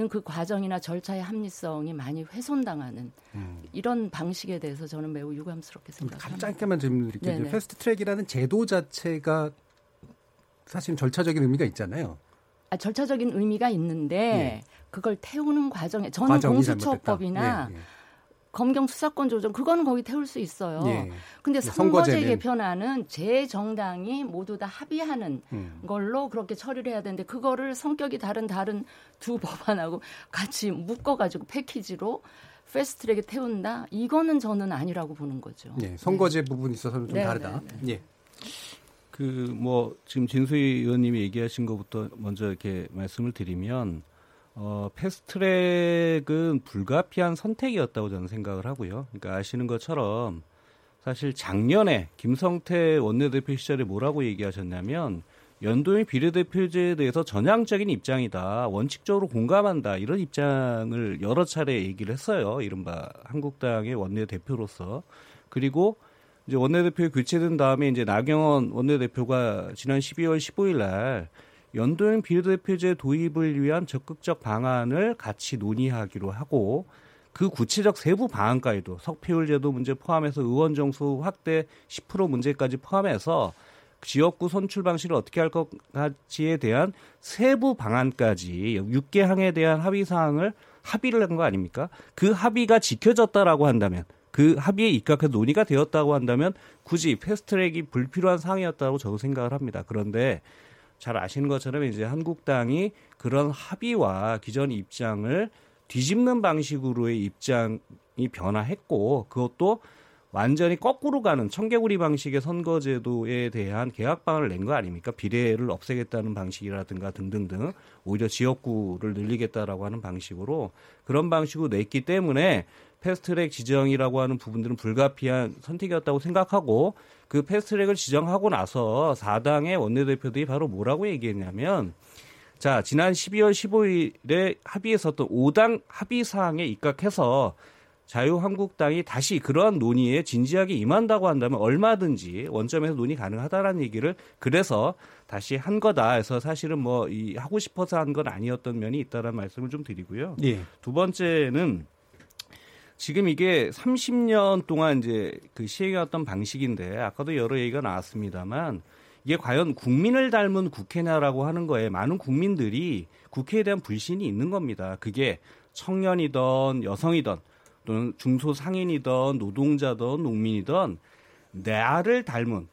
그 과정이나 절차의 합리성이 많이 훼손당하는 음. 이런 방식에 대해서 저는 매우 유감스럽게 생각합니다. 짧게만 질문 드릴게요. 패스트 트랙이라는 제도 자체가 사실 절차적인 의미가 있잖아요. 아, 절차적인 의미가 있는데 예. 그걸 태우는 과정에 저는 공수처법이나 예, 예. 검경 수사권 조정 그거는 거기 태울 수 있어요. 예. 근데 선거제 선거제는. 개편안은 제 정당이 모두 다 합의하는 음. 걸로 그렇게 처리를 해야 되는데 그거를 성격이 다른 다른 두 법안하고 같이 묶어 가지고 패키지로 패스트트랙에 태운다. 이거는 저는 아니라고 보는 거죠. 예. 선거제 네. 부분이 있어서는 좀 네, 다르다. 네, 네. 예. 그 뭐 지금 진수희 의원님이 얘기하신 것부터 먼저 이렇게 말씀을 드리면 어, 패스트트랙은 불가피한 선택이었다고 저는 생각을 하고요. 그러니까 아시는 것처럼 사실 작년에 김성태 원내대표 시절에 뭐라고 얘기하셨냐면 연동의 비례대표제에 대해서 전향적인 입장이다. 원칙적으로 공감한다. 이런 입장을 여러 차례 얘기를 했어요. 이른바 한국당의 원내대표로서. 그리고 이제 원내대표 교체된 다음에 이제 나경원 원내대표가 지난 12월 15일 날 연도형 비례대표제 도입을 위한 적극적 방안을 같이 논의하기로 하고 그 구체적 세부 방안까지도 석패율 제도 문제 포함해서 의원 정수 확대 10% 문제까지 포함해서 지역구 선출 방식을 어떻게 할 것까지에 대한 세부 방안까지 6개 항에 대한 합의 사항을 합의를 한 거 아닙니까? 그 합의가 지켜졌다라고 한다면 그 합의에 입각해서 논의가 되었다고 한다면 굳이 패스트트랙이 불필요한 상황이었다고 저도 생각을 합니다. 그런데 잘 아시는 것처럼 이제 한국당이 그런 합의와 기존 입장을 뒤집는 방식으로의 입장이 변화했고 그것도 완전히 거꾸로 가는 청개구리 방식의 선거제도에 대한 개혁방을 낸 거 아닙니까? 비례를 없애겠다는 방식이라든가 등등등 오히려 지역구를 늘리겠다라고 하는 방식으로 그런 방식으로 냈기 때문에 패스트트랙 지정이라고 하는 부분들은 불가피한 선택이었다고 생각하고 그 패스트트랙을 지정하고 나서 4당의 원내대표들이 바로 뭐라고 얘기했냐면 자, 지난 12월 15일에 합의했었던 5당 합의 사항에 입각해서 자유한국당이 다시 그러한 논의에 진지하게 임한다고 한다면 얼마든지 원점에서 논의 가능하다라는 얘기를 그래서 다시 한 거다 해서 사실은 뭐 이 하고 싶어서 한 건 아니었던 면이 있다라는 말씀을 좀 드리고요. 예. 두 번째는 지금 이게 30년 동안 이제 그 시행해왔던 방식인데 아까도 여러 얘기가 나왔습니다만 이게 과연 국민을 닮은 국회냐라고 하는 거에 많은 국민들이 국회에 대한 불신이 있는 겁니다. 그게 청년이든 여성이든 또는 중소상인이든 노동자든 농민이든 나를 닮은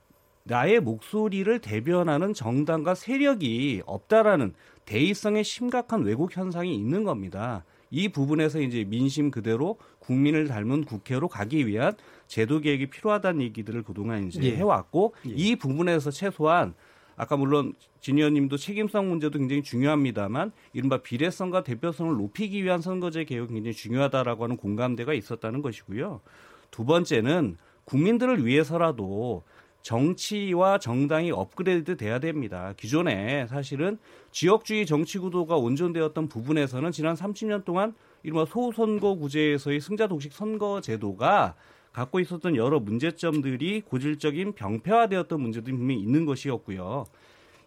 나의 목소리를 대변하는 정당과 세력이 없다라는 대의성의 심각한 왜곡 현상이 있는 겁니다. 이 부분에서 이제 민심 그대로 국민을 닮은 국회로 가기 위한 제도 개혁이 필요하다는 얘기들을 그동안 이제 예. 해왔고 예. 이 부분에서 최소한 아까 물론 진 의원님도 책임성 문제도 굉장히 중요합니다만 이른바 비례성과 대표성을 높이기 위한 선거제 개혁이 굉장히 중요하다라고 하는 공감대가 있었다는 것이고요. 두 번째는 국민들을 위해서라도 정치와 정당이 업그레이드 돼야 됩니다. 기존에 사실은 지역주의 정치 구도가 온전되었던 부분에서는 지난 30년 동안 이른바 소선거구제에서의 승자 독식 선거 제도가 갖고 있었던 여러 문제점들이 고질적인 병폐화되었던 문제도 분명히 있는 것이었고요.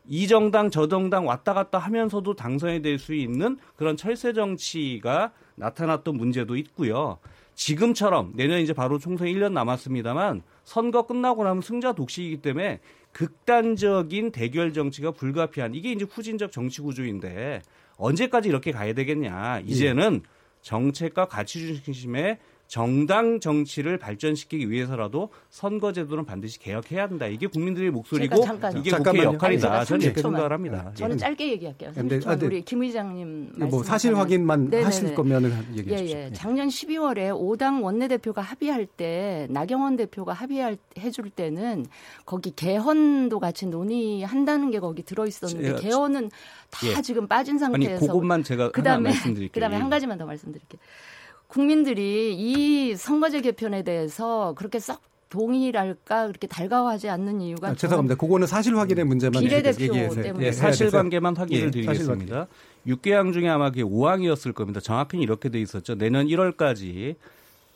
이 정당 저 정당 왔다 갔다 하면서도 당선이 될 수 있는 그런 철새 정치가 나타났던 문제도 있고요. 지금처럼 내년 이제 바로 총선 1년 남았습니다만 선거 끝나고 나면 승자 독식이기 때문에 극단적인 대결 정치가 불가피한 이게 이제 후진적 정치 구조인데 언제까지 이렇게 가야 되겠냐. 이제는 정책과 가치 중심의 정당 정치를 발전시키기 위해서라도 선거제도는 반드시 개혁해야 한다. 이게 국민들의 목소리고 이게 국회 역할이다. 저는 이렇게 생각을 합니다. 저는 예. 짧게 얘기할게요. 네, 아, 네. 우리 김 의장님 뭐 사실 확인만 네네네. 하실 거면 얘기해 주시죠. 예, 예. 작년 12월에 5당 원내대표가 합의할 때 나경원 대표가 합의할 해줄 때는 거기 개헌도 같이 논의한다는 게 거기 들어 있었는데 개헌은 다 예. 지금 빠진 상태에서 아니 그것만 제가 그다음에 말씀드릴게요. 그다음에 한 가지만 더 말씀드릴게요. 국민들이 이 선거제 개편에 대해서 그렇게 썩 동의랄까 그렇게 달가워하지 않는 이유가 아, 죄송합니다. 그거는 사실 확인의 문제만 비례대표 때문에 예, 사실관계만 확인을 예, 드리겠습니다. 6개항 중에 아마 그게 5항이었을 겁니다. 정확히는 이렇게 돼 있었죠. 내년 1월까지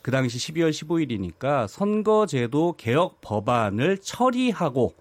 그 당시 12월 15일이니까 선거제도 개혁 법안을 처리하고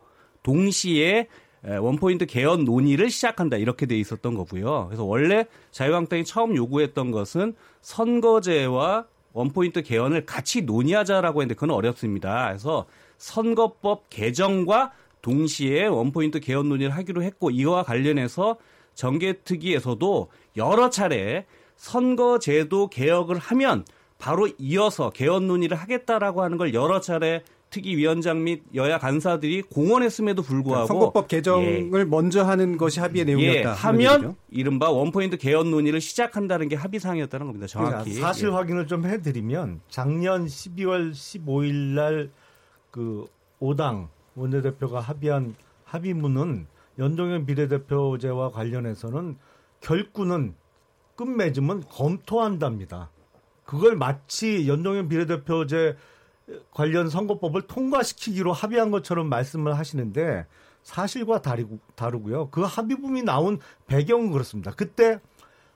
동시에 원포인트 개헌 논의를 시작한다 이렇게 돼 있었던 거고요. 그래서 원래 자유한국당이 처음 요구했던 것은 선거제와 원포인트 개헌을 같이 논의하자라고 했는데 그건 어렵습니다. 그래서 선거법 개정과 동시에 원포인트 개헌 논의를 하기로 했고 이와 관련해서 정개특위에서도 여러 차례 선거제도 개혁을 하면 바로 이어서 개헌 논의를 하겠다라고 하는 걸 여러 차례 특위위원장 및 여야 간사들이 공언했음에도 불구하고 선거법 개정을 예. 먼저 하는 것이 합의의 내용이었다. 예, 하면 이른바 원포인트 개헌 논의를 시작한다는 게 합의 사항이었다는 겁니다. 정확히 그러니까 사실 예. 확인을 좀 해드리면 작년 12월 15일 날 그 5당 원내대표가 합의한 합의문은 연동형 비례대표제와 관련해서는 결구는 끝맺음은 검토한답니다. 그걸 마치 연동형 비례대표제 관련 선거법을 통과시키기로 합의한 것처럼 말씀을 하시는데 사실과 다르고, 다르고요. 그 합의문이 나온 배경은 그렇습니다. 그때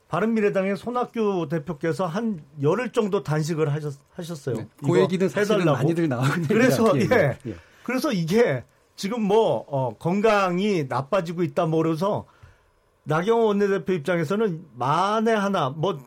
바른미래당의 손학규 대표께서 한 열흘 정도 단식을 하셨, 하셨어요. 네, 그 얘기는 사실은 많이들 나오는 그래서 예, 예, 예. 그래서 이게 지금 뭐 어, 건강이 나빠지고 있다 모르서 나경원 원내대표 입장에서는 만에 하나 뭐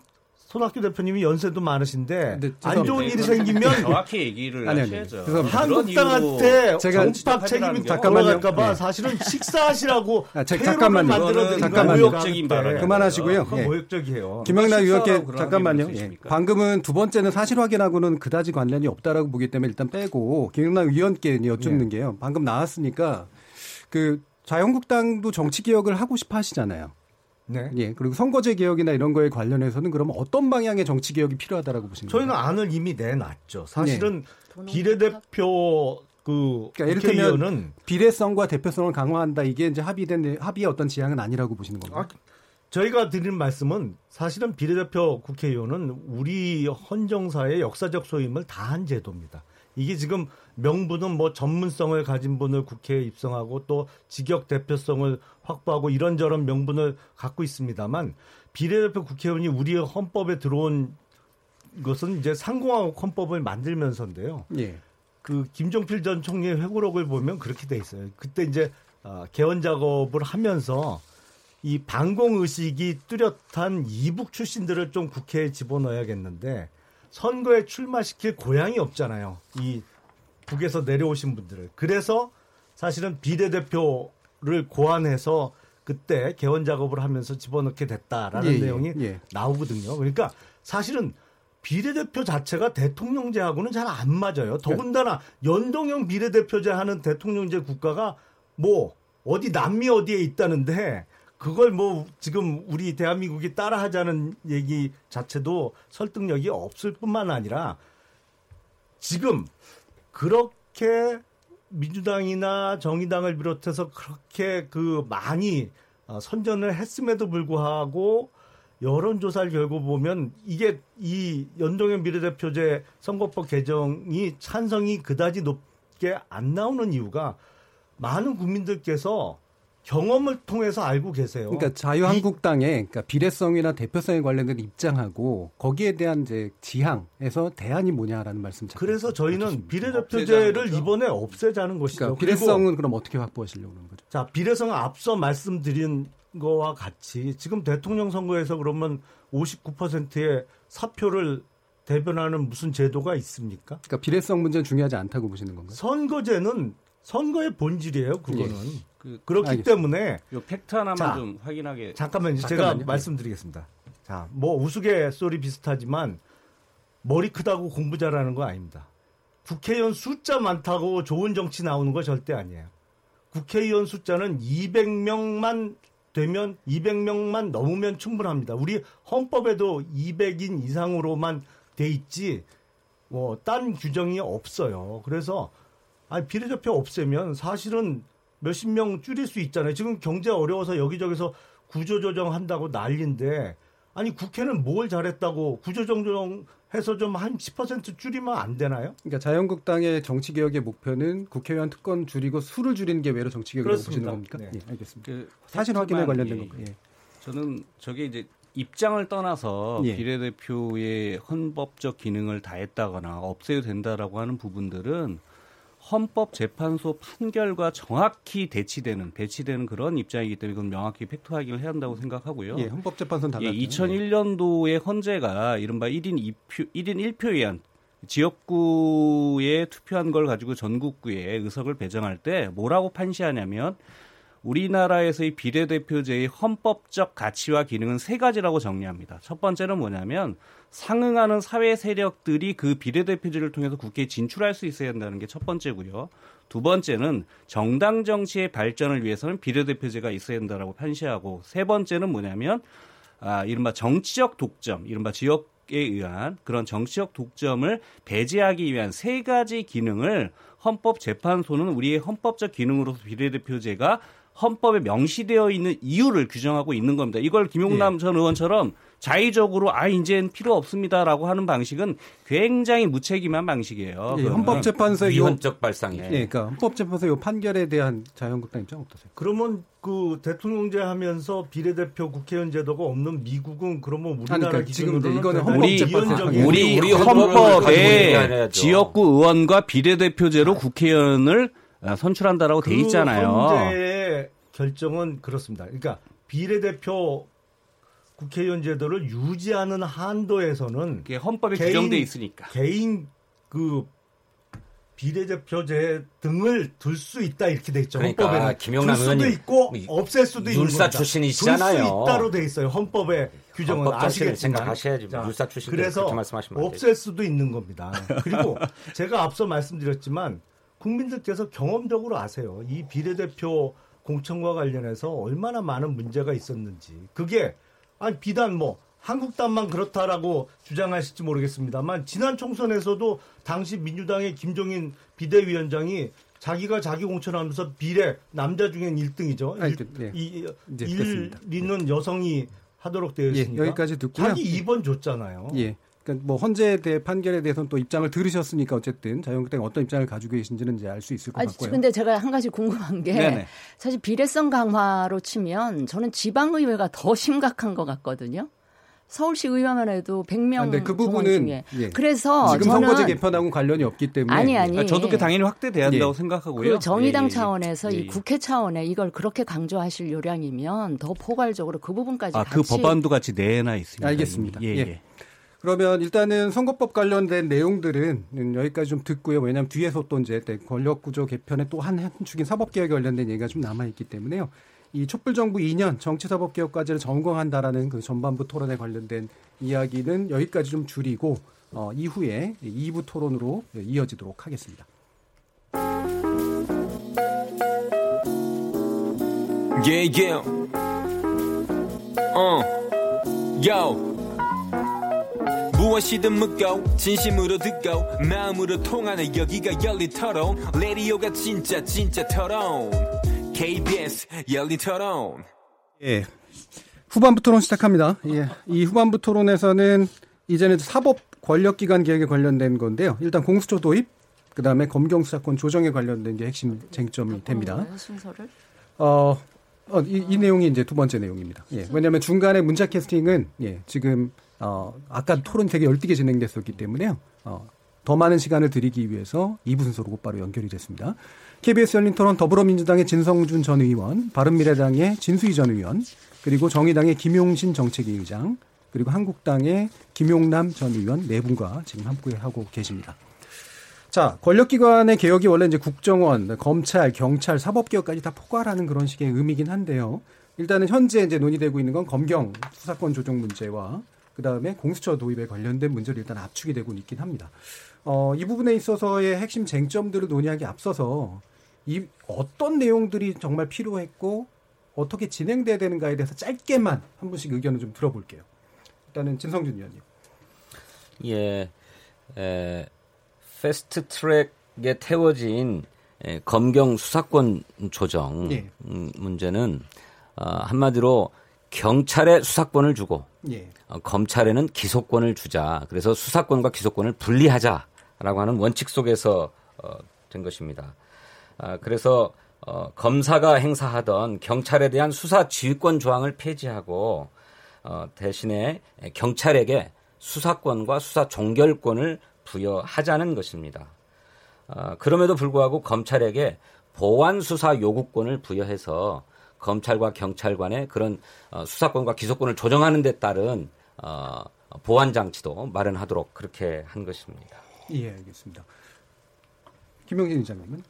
손학규 대표님이 연세도 많으신데 네, 안 좋은 일이 생기면 정확히 얘기를 아니, 하셔야죠. 한국당한테 제가 정pháp 책임이 돌아갈까봐 네. 사실은 식사하시라고 아, 잠깐만요. 만들어드린 잠깐만요. 모욕적인 발언 그만하시고요. 예. 모욕적이에요. 김영남 의원께 잠깐만요. 예. 방금은 두 번째는 사실 확인하고는 그다지 관련이 없다라고 보기 때문에 일단 빼고 김영남 의원께 여쭙는 예. 게요. 방금 나왔으니까 그 자유한국당도 정치 개혁을 하고 싶어 하시잖아요. 네. 예. 그리고 선거제 개혁이나 이런 거에 관련해서는 그러면 어떤 방향의 정치 개혁이 필요하다라고 보시는 저희는 거예요? 안을 이미 내놨죠. 사실은 네. 비례대표 그 그러니까 이를테면 비례성과 대표성을 강화한다 이게 이제 합의된 합의의 어떤 지향은 아니라고 보시는 건가요? 아, 저희가 드리는 말씀은 사실은 비례대표 국회의원은 우리 헌정사의 역사적 소임을 다한 제도입니다. 이게 지금 명분은 뭐 전문성을 가진 분을 국회에 입성하고 또 직역 대표성을 확보하고 이런저런 명분을 갖고 있습니다만 비례대표 국회의원이 우리 헌법에 들어온 것은 이제 상공화국 헌법을 만들면서인데요. 예. 그 김종필 전 총리의 회고록을 보면 그렇게 돼 있어요. 그때 이제 어, 개헌 작업을 하면서 이 반공 의식이 뚜렷한 이북 출신들을 좀 국회에 집어넣어야겠는데 선거에 출마시킬 고향이 없잖아요. 이 북에서 내려오신 분들을. 그래서 사실은 비례대표를 고안해서 그때 개원 작업을 하면서 집어넣게 됐다라는 예, 예 내용이 예. 나오거든요. 그러니까 사실은 비례대표 자체가 대통령제하고는 잘 안 맞아요. 더군다나 연동형 비례대표제 하는 대통령제 국가가 뭐 어디 남미 어디에 있다는데 그걸 뭐 지금 우리 대한민국이 따라하자는 얘기 자체도 설득력이 없을 뿐만 아니라 지금 그렇게 민주당이나 정의당을 비롯해서 그렇게 그 많이 어, 선전을 했음에도 불구하고 여론조사를 결국 보면 이게 이 연동형 비례대표제 선거법 개정이 찬성이 그다지 높게 안 나오는 이유가 많은 국민들께서 경험을 통해서 알고 계세요. 그러니까 자유한국당의 그러니까 비례성이나 대표성에 관련된 입장하고 거기에 대한 이제 지향에서 대안이 뭐냐라는 말씀. 그래서 저희는 비례대표제를 이번에 없애자는 것이죠. 그러니까 비례성은 그럼 어떻게 확보하시려고 하는 거죠? 자, 비례성은 앞서 말씀드린 거와 같이 지금 대통령 선거에서 그러면 59%의 사표를 대변하는 무슨 제도가 있습니까? 그러니까 비례성 문제는 중요하지 않다고 보시는 건가요? 선거제는 선거의 본질이에요. 그거는. 예. 그, 그렇기 알겠습니다. 때문에 요 팩트 하나만 자, 좀 확인하게 잠깐만요. 제가 네. 말씀드리겠습니다. 자, 뭐 우스갯소리 비슷하지만 머리 크다고 공부 잘하는 거 아닙니다. 국회의원 숫자 많다고 좋은 정치 나오는 거 절대 아니에요. 국회의원 숫자는 200명만 되면 200명만 넘으면 충분합니다. 우리 헌법에도 200인 이상으로만 돼 있지 뭐 딴 규정이 없어요. 그래서 아니 비례대표 없애면 사실은 몇십 명 줄일 수 있잖아요. 지금 경제 어려워서 여기저기서 구조조정 한다고 난리인데 아니 국회는 뭘 잘했다고 구조조정 해서 좀 한 10% 줄이면 안 되나요? 그러니까 자유한국당의 정치 개혁의 목표는 국회의원 특권 줄이고 수를 줄이는 게 외로 정치 개혁이라고 보시는 겁니까? 네. 예, 알겠습니다. 그 사실 확인에 관련된 예, 건가요? 예. 저는 저게 이제 입장을 떠나서 예. 비례대표의 헌법적 기능을 다했다거나 없애도 된다라고 하는 부분들은 헌법재판소 판결과 정확히 대치되는 배치되는 그런 입장이기 때문에 그건 명확히 팩트 확인을 해야 한다고 생각하고요. 예, 헌법재판소는 달랐죠. 예, 2001년도의 헌재가 이른바 1인 2표 1인 1표 의안 지역구에 투표한 걸 가지고 전국구에 의석을 배정할 때 뭐라고 판시하냐면 우리나라에서의 비례대표제의 헌법적 가치와 기능은 세 가지라고 정리합니다. 첫 번째는 뭐냐면 상응하는 사회 세력들이 그 비례대표제를 통해서 국회에 진출할 수 있어야 한다는 게 첫 번째고요. 두 번째는 정당 정치의 발전을 위해서는 비례대표제가 있어야 한다라고 판시하고 세 번째는 뭐냐면 아, 이른바 정치적 독점, 이른바 지역 에 의한 그런 정치적 독점을 배제하기 위한 세 가지 기능을 헌법재판소는 우리의 헌법적 기능으로서 비례대표제가 헌법에 명시되어 있는 이유를 규정하고 있는 겁니다. 이걸 김용남 예. 전 의원처럼 자의적으로 아 이제는 필요 없습니다라고 하는 방식은 굉장히 무책임한 방식이에요. 예, 헌법재판소의 위헌적 발상이죠. 예, 그러니까 헌법재판소 요 판결에 대한 자유한국당 입장 어떠세요? 그러면 그 대통령제 하면서 비례대표 국회의원 제도가 없는 미국은 그러면 우리나라 그러니까 지금 이거는 헌법재판소 우리, 우리 헌법에 지역구 의원과 비례대표제로 국회의원을 선출한다라고 그 돼 있잖아요. 결정은 그렇습니다. 그러니까 비례대표 국회의원 제도를 유지하는 한도에서는 헌법에 개인, 규정돼 있으니까 개인 그 비례대표제 등을 둘 수 있다 이렇게 돼 있죠. 그러니까 헌법에는 김용남 둘 수도 있고 없앨 수도 있는 율사 출신이시잖아요. 둘 수 있다로 돼 있어요. 헌법의 규정은 아시겠지만 생각하셔야지. 자, 율사 출신 그래서 없앨 수도 있는 겁니다. 그리고 제가 앞서 말씀드렸지만 국민들께서 경험적으로 아세요. 이 비례대표 공천과 관련해서 얼마나 많은 문제가 있었는지. 그게 아니 비단 뭐 한국당만 그렇다라고 주장하실지 모르겠습니다만 지난 총선에서도 당시 민주당의 김종인 비대위원장이 자기가 자기 공천하면서 비례 남자 중엔 1등이죠. 아, 네. 이, 이 1위는 여성이 하도록 되어 있습니다. 예, 여기까지 듣고요. 자기 2번 줬잖아요. 예. 그러니까 뭐 헌재 대 판결에 대해서는 또 입장을 들으셨으니까 어쨌든 자유한국당이 어떤 입장을 가지고 계신지는 이제 알 수 있을 것 아, 같고요. 근데 제가 한 가지 궁금한 게 네네. 사실 비례성 강화로 치면 저는 지방의회가 더 심각한 것 같거든요. 서울시 의회만 해도 100명 아, 네, 그 부분은 예. 그래서 지금 선거제 개편하고 관련이 없기 때문에 아니 아니 아, 저도 그 당연히 확대돼야 한다고 예. 생각하고요. 그 정의당 예, 예, 예. 차원에서 이 예, 국회 차원에 이걸 그렇게 강조하실 요량이면 더 포괄적으로 그 부분까지 아, 그 같이 그 법안도 같이 내나 있습니다. 알겠습니다. 예. 예. 그러면 일단은 선거법 관련된 내용들은 여기까지 좀 듣고요. 왜냐하면 뒤에서 또 이제 권력구조 개편에 또한 축인 사법개혁에 관련된 얘기가 좀 남아있기 때문에요. 이 촛불정부 2년 정치사법개혁과제를 점검한다라는 그 전반부 토론에 관련된 이야기는 여기까지 좀 줄이고 어, 이후에 2부 토론으로 이어지도록 하겠습니다. Yeah, yeah. 어, yo. 무엇이든 묻고 진심으로 듣고 마음으로 통하는 여기가 열린 토론 레디오가 진짜 진짜 토론 KBS 열린 토론 예. 후반부 토론 시작합니다. 예, 이 후반부 토론에서는 이제는 사법 권력기관 개혁에 관련된 건데요. 일단 공수처 도입 그 다음에 검경 수사권 조정에 관련된 게 핵심 쟁점이 됩니다. 순서를? 어, 어 이, 이 내용이 이제 두 번째 내용입니다. 예, 왜냐하면 중간에 문자 캐스팅은 예, 지금 어, 아까 토론 되게 열띠게 진행됐었기 때문에요. 어, 더 많은 시간을 드리기 위해서 2부 순서로 곧바로 연결이 됐습니다. KBS 열린 토론 더불어민주당의 진성준 전 의원, 바른미래당의 진수희 전 의원, 그리고 정의당의 김용신 정책위 의장, 그리고 한국당의 김용남 전 의원 네 분과 지금 함께 하고 계십니다. 자, 권력기관의 개혁이 원래 이제 국정원, 검찰, 경찰, 사법개혁까지 다 포괄하는 그런 식의 의미긴 한데요. 일단은 현재 이제 논의되고 있는 건 검경 수사권 조정 문제와 그 다음에 공수처 도입에 관련된 문제를 일단 압축이 되고 있긴 합니다. 어, 이 부분에 있어서의 핵심 쟁점들을 논의하기 앞서서 이 어떤 내용들이 정말 필요했고 어떻게 진행돼야 되는가에 대해서 짧게만 한 분씩 의견을 좀 들어볼게요. 일단은 진성준 의원님. 예, 에, 패스트 트랙에 태워진 에, 검경 수사권 조정 예. 음, 문제는 어, 한마디로 경찰에 수사권을 주고 예. 어, 검찰에는 기소권을 주자. 그래서 수사권과 기소권을 분리하자라고 하는 원칙 속에서 어, 된 것입니다. 아, 그래서 어, 검사가 행사하던 경찰에 대한 수사 지휘권 조항을 폐지하고 어, 대신에 경찰에게 수사권과 수사 종결권을 부여하자는 것입니다. 아, 그럼에도 불구하고 검찰에게 보완 수사 요구권을 부여해서 검찰과 경찰 관의 그런 어, 수사권과 기소권을 조정하는 데 따른 어, 보완 장치도 마련하도록 그렇게 한 것입니다. 예, 알겠습니다. 김영진 의장님은?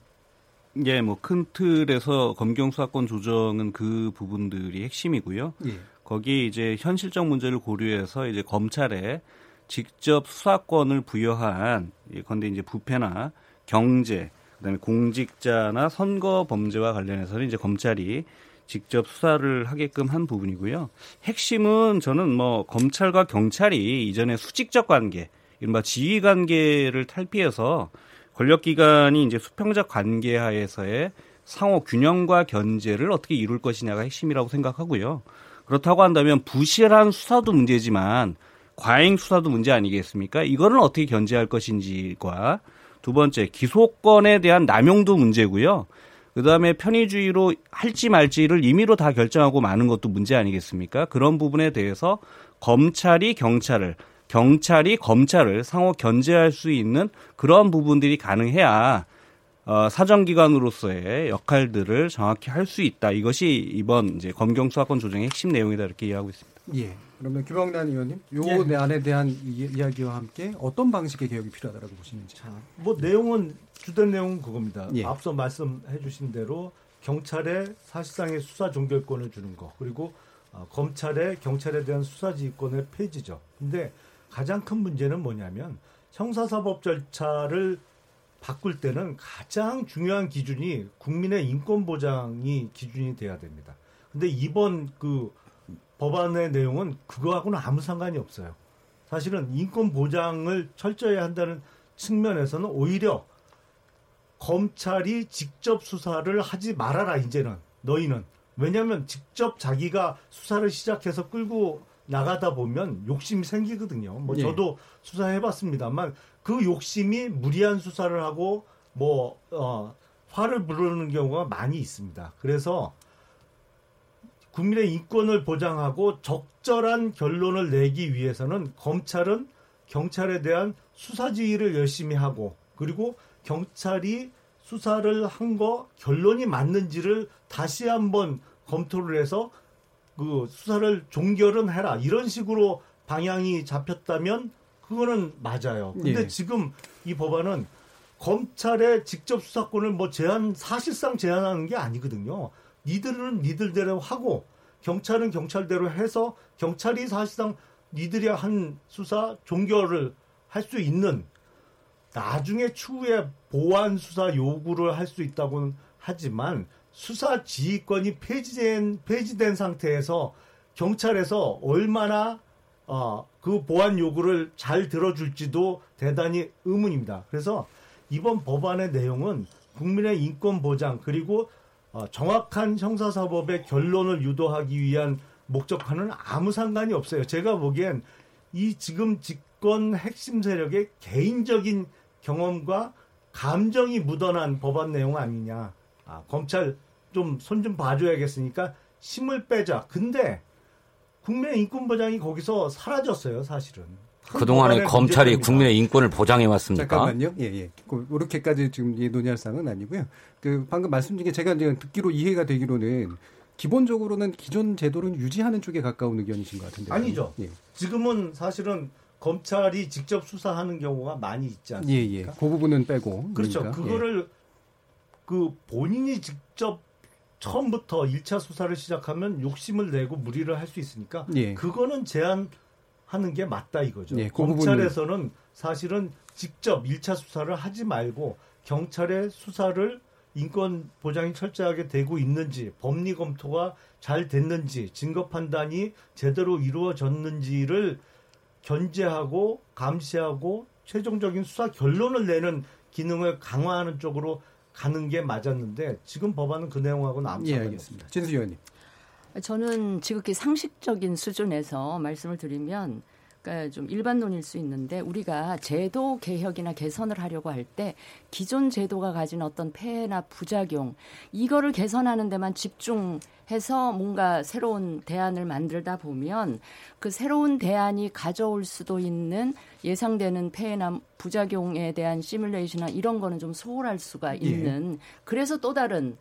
예, 뭐 큰 틀에서 검경 수사권 조정은 그 부분들이 핵심이고요. 예. 거기 이제 현실적 문제를 고려해서 이제 검찰에 직접 수사권을 부여한 예컨대 이제 부패나 경제 그다음에 공직자나 선거 범죄와 관련해서는 이제 검찰이 직접 수사를 하게끔 한 부분이고요. 핵심은 저는 뭐 검찰과 경찰이 이전에 수직적 관계, 이른바 지휘 관계를 탈피해서 권력기관이 이제 수평적 관계 하에서의 상호 균형과 견제를 어떻게 이룰 것이냐가 핵심이라고 생각하고요. 그렇다고 한다면 부실한 수사도 문제지만 과잉 수사도 문제 아니겠습니까? 이거는 어떻게 견제할 것인지과 두 번째 기소권에 대한 남용도 문제고요. 그 다음에 편의주의로 할지 말지를 임의로 다 결정하고 마는 것도 문제 아니겠습니까? 그런 부분에 대해서 검찰이 경찰을, 경찰이 검찰을 상호 견제할 수 있는 그런 부분들이 가능해야 어, 사정기관으로서의 역할들을 정확히 할 수 있다. 이것이 이번 이제 검경 수사권 조정의 핵심 내용이다 이렇게 이해하고 있습니다. 예. 그러면 규범난 의원님, 요 예. 안에 대한 이 야기와 함께 어떤 방식의 개혁이 필요하다고 보시는지. 자, 뭐 내용은 주된 내용은 그겁니다. 예. 앞서 말씀해 주신 대로 경찰에 사실상의 수사 종결권을 주는 거 그리고 어, 검찰에 경찰에 대한 수사 지휘권의 폐지죠. 근데 가장 큰 문제는 뭐냐면 형사사법 절차를 바꿀 때는 가장 중요한 기준이 국민의 인권 보장이 기준이 돼야 됩니다. 근데 이번 그 법안의 내용은 그거하고는 아무 상관이 없어요. 사실은 인권 보장을 철저히 한다는 측면에서는 오히려 검찰이 직접 수사를 하지 말아라 이제는 너희는 왜냐하면 직접 자기가 수사를 시작해서 끌고 나가다 보면 욕심이 생기거든요. 뭐 예. 저도 수사해봤습니다만 그 욕심이 무리한 수사를 하고 뭐 어, 화를 부르는 경우가 많이 있습니다. 그래서 국민의 인권을 보장하고 적절한 결론을 내기 위해서는 검찰은 경찰에 대한 수사 지휘를 열심히 하고 그리고 경찰이 수사를 한 거 결론이 맞는지를 다시 한번 검토를 해서 그 수사를 종결은 해라 이런 식으로 방향이 잡혔다면 그거는 맞아요. 근데 예. 지금 이 법안은 검찰의 직접 수사권을 뭐 제한 사실상 제한하는 게 아니거든요. 니들은 니들대로 하고 경찰은 경찰대로 해서 경찰이 사실상 니들이 한 수사 종결을 할 수 있는 나중에 추후에 보완 수사 요구를 할 수 있다고는 하지만 수사 지휘권이 폐지된 폐지된 상태에서 경찰에서 얼마나 어, 그 보완 요구를 잘 들어줄지도 대단히 의문입니다. 그래서 이번 법안의 내용은 국민의 인권 보장 그리고 어, 정확한 형사사법의 결론을 유도하기 위한 목적과는 아무 상관이 없어요. 제가 보기엔 이 지금 집권 핵심 세력의 개인적인 경험과 감정이 묻어난 법안 내용 아니냐. 아, 검찰 좀 손좀 봐줘야겠으니까 힘을 빼자. 근데 국민의 인권 보장이 거기서 사라졌어요, 사실은. 그동안에 검찰이 국민의 인권을 보장해 왔습니까? 잠깐만요. 예, 예. 그렇게까지 지금 논의할 사항은 아니고요. 그 방금 말씀 중에 제가 이제 듣기로 이해가 되기로는 기본적으로는 기존 제도를 유지하는 쪽에 가까운 의견이신 것 같은데. 아니죠. 예. 지금은 사실은 검찰이 직접 수사하는 경우가 많이 있지 않습니까? 예, 예. 그 부분은 빼고. 그렇죠. 그러니까. 그거를 예. 그 본인이 직접 처음부터 1차 수사를 시작하면 욕심을 내고 무리를 할 수 있으니까 예. 그거는 제한 하는 게 맞다 이거죠. 예, 그 검찰에서는 사실은 직접 1차 수사를 하지 말고 경찰의 수사를 인권 보장이 철저하게 되고 있는지 법리 검토가 잘 됐는지 증거 판단이 제대로 이루어졌는지를 견제하고 감시하고 최종적인 수사 결론을 내는 기능을 강화하는 쪽으로 가는 게 맞았는데 지금 법안은 그 내용하고는 상관이 예, 없습니다. 진수 의원님. 저는 지극히 상식적인 수준에서 말씀을 드리면 그러니까 좀 일반론일 수 있는데 우리가 제도 개혁이나 개선을 하려고 할 때 기존 제도가 가진 어떤 폐해나 부작용 이거를 개선하는 데만 집중해서 뭔가 새로운 대안을 만들다 보면 그 새로운 대안이 가져올 수도 있는 예상되는 폐해나 부작용에 대한 시뮬레이션이나 이런 거는 좀 소홀할 수가 예. 있는 예. 그래서 또 다른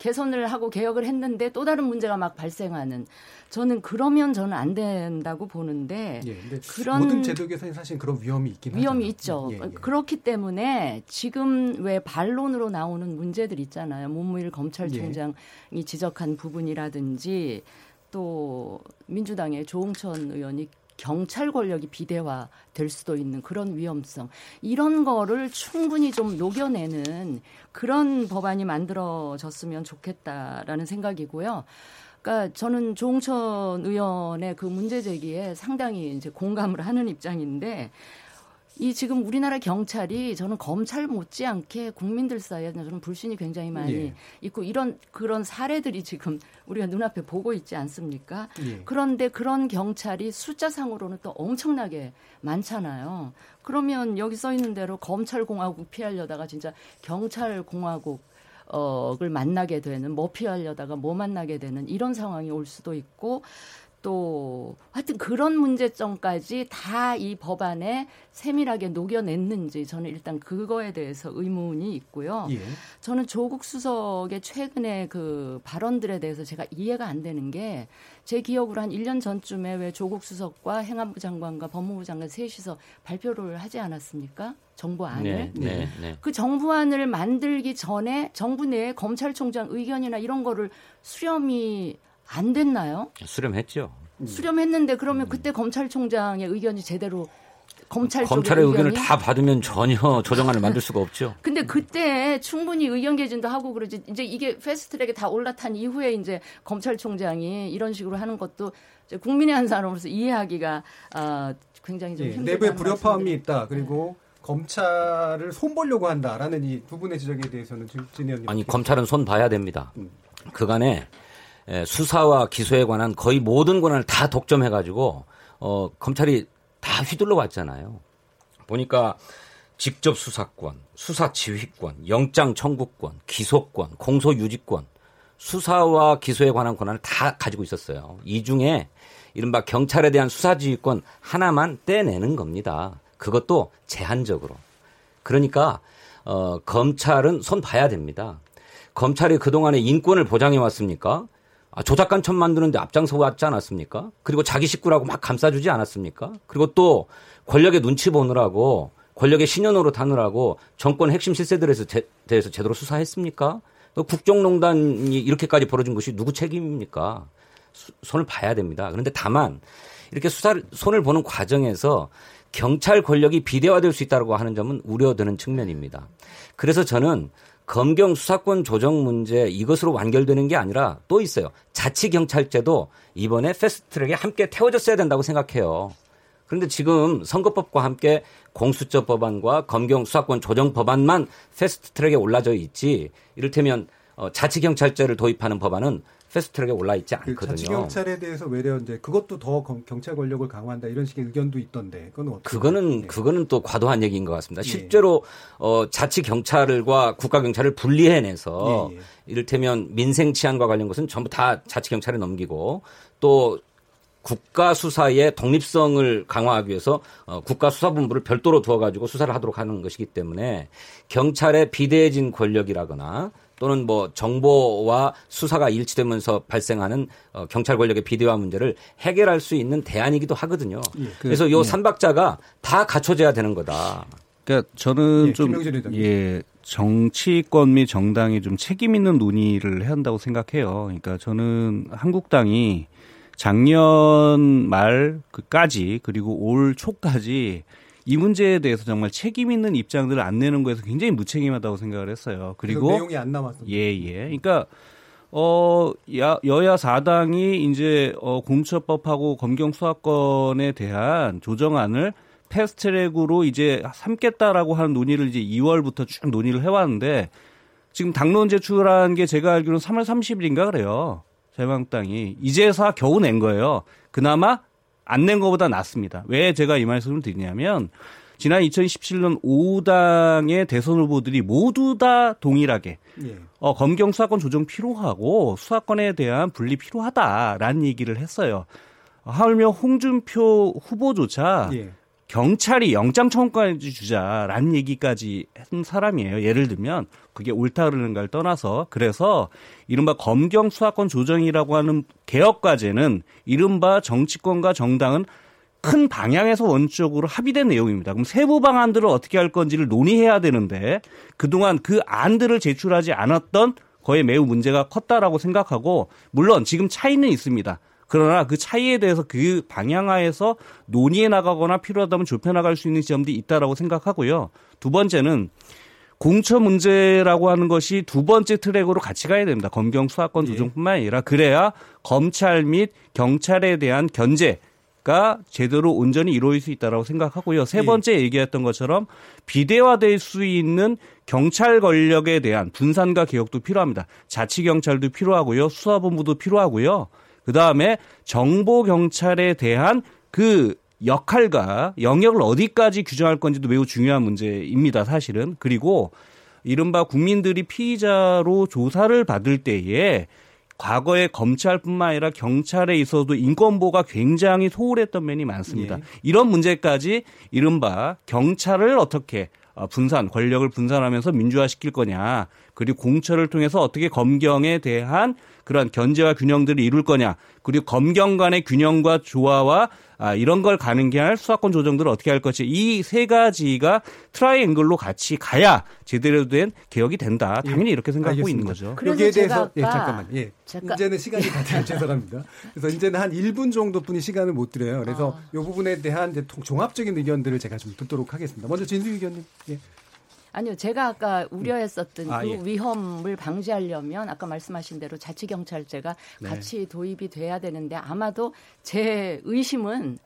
개선을 하고 개혁을 했는데 또 다른 문제가 막 발생하는 저는 그러면 저는 안 된다고 보는데 예, 그런 모든 제도 개선이 사실 그런 위험이 있긴 위험이 하잖아요. 있죠. 예, 예. 그렇기 때문에 지금 왜 반론으로 나오는 문제들 있잖아요. 문무일 검찰총장이 예. 지적한 부분이라든지 또 민주당의 조홍천 의원이 경찰 권력이 비대화 될 수도 있는 그런 위험성 이런 거를 충분히 좀 녹여내는 그런 법안이 만들어졌으면 좋겠다라는 생각이고요. 그러니까 저는 조홍천 의원의 그 문제 제기에 상당히 이제 공감을 하는 입장인데 이 지금 우리나라 경찰이 저는 검찰 못지않게 국민들 사이에 저는 불신이 굉장히 많이 예. 있고 이런 그런 사례들이 지금 우리가 눈앞에 보고 있지 않습니까? 예. 그런데 그런 경찰이 숫자상으로는 또 엄청나게 많잖아요. 그러면 여기 써 있는 대로 검찰 공화국 피하려다가 진짜 경찰 공화국 어을 만나게 되는 뭐 피하려다가 뭐 만나게 되는 이런 상황이 올 수도 있고 또 하여튼 그런 문제점까지 다 이 법안에 세밀하게 녹여냈는지 저는 일단 그거에 대해서 의문이 있고요. 예. 저는 조국 수석의 최근에 그 발언들에 대해서 제가 이해가 안 되는 게 제 기억으로 한 1년 전쯤에 왜 조국 수석과 행안부 장관과 법무부 장관 셋이서 발표를 하지 않았습니까? 정부안을. 네, 네, 네. 그 정부안을 만들기 전에 정부 내에 검찰총장 의견이나 이런 거를 수렴이 안 됐나요? 수렴했죠. 음. 수렴했는데 그러면 그때 검찰총장의 의견이 제대로 검찰 검찰의 의견을 다 받으면 전혀 조정안을 만들 수가 없죠. 근데 그때 충분히 의견 개진도 하고 그러지 이제 이게 패스트트랙에 다 올라탄 이후에 이제 검찰총장이 이런 식으로 하는 것도 국민의 한 사람으로서 이해하기가 어, 굉장히 좀 네, 내부에 불협화음이 있다. 그리고 네. 검찰을 손 보려고 한다라는 이 두 분의 지적에 대해서는 진 의원님 아니 검찰은 손 봐야 됩니다. 음. 그간에 예, 수사와 기소에 관한 거의 모든 권한을 다 독점해가지고 어, 검찰이 다 휘둘러 왔잖아요. 보니까 직접 수사권, 수사 지휘권, 영장 청구권, 기소권, 공소 유지권, 수사와 기소에 관한 권한을 다 가지고 있었어요. 이 중에 이른바 경찰에 대한 수사 지휘권 하나만 떼내는 겁니다. 그것도 제한적으로. 그러니까 어, 검찰은 손 봐야 됩니다. 검찰이 그동안에 인권을 보장해 왔습니까? 아, 조작간첩 만드는데 앞장서 왔지 않았습니까? 그리고 자기 식구라고 막 감싸주지 않았습니까? 그리고 또 권력의 눈치 보느라고 권력의 신현으로 타느라고 정권 핵심 실세들에 대해서 제대로 수사했습니까? 국정농단이 이렇게까지 벌어진 것이 누구 책임입니까? 수, 손을 봐야 됩니다. 그런데 다만 이렇게 수사를 손을 보는 과정에서 경찰 권력이 비대화될 수 있다고 하는 점은 우려되는 측면입니다. 그래서 저는 검경 수사권 조정 문제 이것으로 완결되는 게 아니라 또 있어요. 자치 경찰제도 이번에 패스트트랙에 함께 태워졌어야 된다고 생각해요. 그런데 지금 선거법과 함께 공수처 법안과 검경 수사권 조정 법안만 패스트트랙에 올라져 있지 이를테면 어, 자치 경찰제를 도입하는 법안은 패스트트랙에 올라 있지 그 않거든요. 그 자치경찰에 대해서 외려 이제 그것도 더 경찰 권력을 강화한다 이런 식의 의견도 있던데 그건 어떻게 그거는 예. 그거는 또 과도한 얘기인 것 같습니다. 예. 실제로 어, 자치 경찰과 국가 경찰을 분리해내서 예, 예. 이를테면 민생 치안과 관련 것은 전부 다 자치 경찰에 넘기고 또 국가 수사의 독립성을 강화하기 위해서 어, 국가 수사본부를 별도로 두어가지고 수사를 하도록 하는 것이기 때문에 경찰의 비대해진 권력이라거나 또는 뭐 정보와 수사가 일치되면서 발생하는 어, 경찰 권력의 비대화 문제를 해결할 수 있는 대안이기도 하거든요. 예, 그, 래서 요 예. 삼박자가 다 갖춰져야 되는 거다. 그러니까 저는 예, 좀 예, 정치권 및 정당이 좀 책임 있는 논의를 해야 한다고 생각해요. 그러니까 저는 한국당이 작년 말까지 그리고 올 초까지 이 문제에 대해서 정말 책임 있는 입장들을 안 내는 거에서 굉장히 무책임하다고 생각을 했어요. 그리고 내용이 안 남았어. 예, 예. 그러니까 어, 야, 여야 사당이 이제 어, 공수처법하고 검경 수사권에 대한 조정안을 패스트트랙으로 이제 삼겠다라고 하는 논의를 이제 2월부터 쭉 논의를 해왔는데 지금 당론 제출한 게 제가 알기로는 3월 30일인가 그래요. 자유한국당이 이제서 겨우 낸 거예요. 그나마 안 낸 것보다 낫습니다. 왜 제가 이 말씀을 드리냐면 지난 2017년 5당의 대선 후보들이 모두 다 동일하게 예. 어, 검경 수사권 조정 필요하고 수사권에 대한 분리 필요하다라는 얘기를 했어요. 하물며 홍준표 후보조차 예. 경찰이 영장 청구까지 주자라는 얘기까지 한 사람이에요. 예를 들면 그게 옳다 그러는가를 떠나서 그래서 이른바 검경 수사권 조정이라고 하는 개혁 과제는 이른바 정치권과 정당은 큰 방향에서 원적으로 합의된 내용입니다. 그럼 세부 방안들을 어떻게 할 건지를 논의해야 되는데 그동안 그 안들을 제출하지 않았던 거에 매우 문제가 컸다라고 생각하고 물론 지금 차이는 있습니다. 그러나 그 차이에 대해서 그 방향하에서 논의해 나가거나 필요하다면 좁혀 나갈 수 있는 지점도 있다라고 생각하고요. 두 번째는 공처 문제라고 하는 것이 두 번째 트랙으로 같이 가야 됩니다. 검경 수사권 예. 조정뿐만 아니라 그래야 검찰 및 경찰에 대한 견제 가 제대로 온전히 이루어질 수 있다라고 생각하고요. 세 예. 번째 얘기했던 것처럼 비대화될 수 있는 경찰 권력에 대한 분산과 개혁도 필요합니다. 자치 경찰도 필요하고요. 수사본부도 필요하고요. 그 다음에 정보 경찰에 대한 그 역할과 영역을 어디까지 규정할 건지도 매우 중요한 문제입니다, 사실은. 그리고 이른바 국민들이 피의자로 조사를 받을 때에 과거에 검찰뿐만 아니라 경찰에 있어도 인권보호가 굉장히 소홀했던 면이 많습니다. 예. 이런 문제까지 이른바 경찰을 어떻게 어, 분산, 권력을 분산하면서 민주화시킬 거냐, 그리고 공수처를 통해서 어떻게 검경에 대한 그러한 견제와 균형들을 이룰 거냐, 그리고 검경 간의 균형과 조화와 아, 이런 걸 가능케 할 수사권 조정들을 어떻게 할 것이 이 세 가지가 트라이앵글로 같이 가야 제대로 된 개혁이 된다. 예. 당연히 이렇게 생각하고 알겠습니다. 있는 거죠. 여기에 대해서 예, 잠깐만. 예. 잠깐. 이제는 시간이 다 돼요. 죄송합니다. 그래서 이제는 한 1분 정도뿐이 시간을 못 드려요. 그래서 아. 이 부분에 대한 이제 종합적인 의견들을 제가 좀 듣도록 하겠습니다. 먼저 진수희 의원님. 예. 아니요, 제가 아까 우려했었던 아, 그 예. 위험을 방지하려면 아까 말씀하신 대로 자치경찰제가 네. 같이 도입이 돼야 되는데 아마도 제 의심은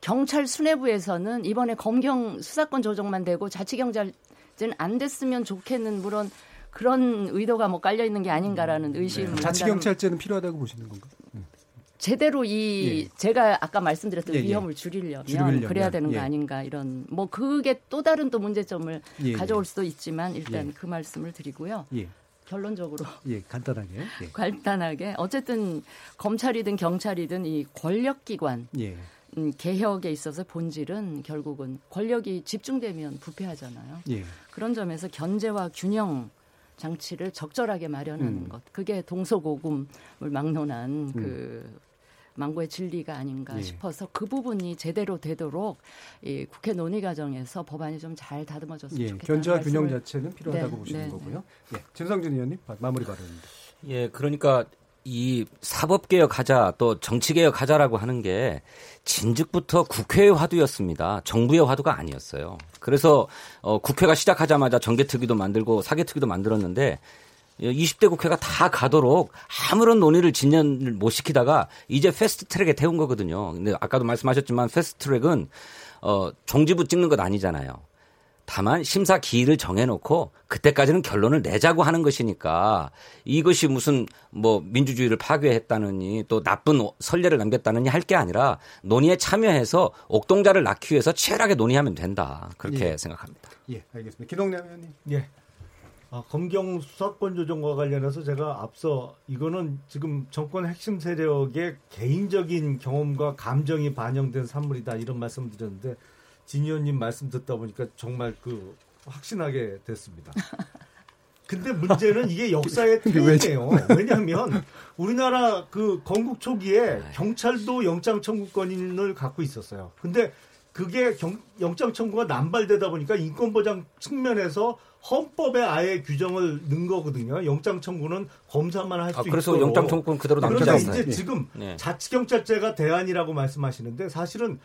경찰 수뇌부에서는 이번에 검경 수사권 조정만 되고 자치경찰제는 안 됐으면 좋겠는 물론 그런 의도가 뭐 깔려 있는 게 아닌가라는 음, 의심을 네. 자치경찰제는 필요하다고 보시는 건가요? 제대로 이 예. 제가 아까 말씀드렸던 예, 예. 위험을 줄이려면, 줄이려면, 그래야 되는 거 예. 아닌가 이런 뭐 그게 또 다른 또 문제점을 예, 가져올 수도 있지만 일단 그 말씀을 드리고요. 결론적으로 예 간단하게 예. 간단하게 어쨌든 검찰이든 경찰이든 이 권력기관 예. 음, 개혁에 있어서 본질은 결국은 권력이 집중되면 부패하잖아요. 예. 그런 점에서 견제와 균형 장치를 적절하게 마련하는 음. 것. 그게 동서고금을 막론한 음. 그 망고의 진리가 아닌가 예. 싶어서 그 부분이 제대로 되도록 이 국회 논의 과정에서 법안이 좀 잘 다듬어졌으면 예. 좋겠다. 견제와 균형 자체는 필요하다고 네. 보시는 네. 거고요. 네. 예. 진성준 의원님 마무리 발언입니다. 예, 그러니까 이 사법개혁 하자 또 정치개혁 하자라고 하는 게 진즉부터 국회의 화두였습니다. 정부의 화두가 아니었어요. 그래서 어, 국회가 시작하자마자 정개특위도 만들고 사개특위도 만들었는데 20대 국회가 다 가도록 아무런 논의를 진전을 못 시키다가 이제 패스트 트랙에 태운 거거든요. 근데 아까도 말씀하셨지만 패스트 트랙은 어, 종지부 찍는 것 아니잖아요. 다만 심사 기일을 정해놓고 그때까지는 결론을 내자고 하는 것이니까 이것이 무슨 뭐 민주주의를 파괴했다느니 또 나쁜 선례를 남겼다느니 할 게 아니라 논의에 참여해서 옥동자를 낳기 위해서 치열하게 논의하면 된다 그렇게 예. 생각합니다. 예, 알겠습니다. 기동남 의원님. 예. 아, 검경 수사권 조정과 관련해서 제가 앞서 이거는 지금 정권 핵심 세력의 개인적인 경험과 감정이 반영된 산물이다 이런 말씀 드렸는데 진 의원님 말씀 듣다 보니까 정말 그 확신하게 됐습니다. 근데 문제는 이게 역사의 틀이에요. 왜냐하면 우리나라 그 건국 초기에 경찰도 영장 청구권을 갖고 있었어요. 근데 그게 경, 영장 청구가 남발되다 보니까 인권 보장 측면에서 헌법에 아예 규정을 넣은 거거든요. 영장 청구는 검사만 할수 아, 있고. 그래서 영장 청구권 그대로 남겨놨어요. 그런데 이제 네. 지금 네. 자치경찰제가 대안이라고 말씀하시는데 사실은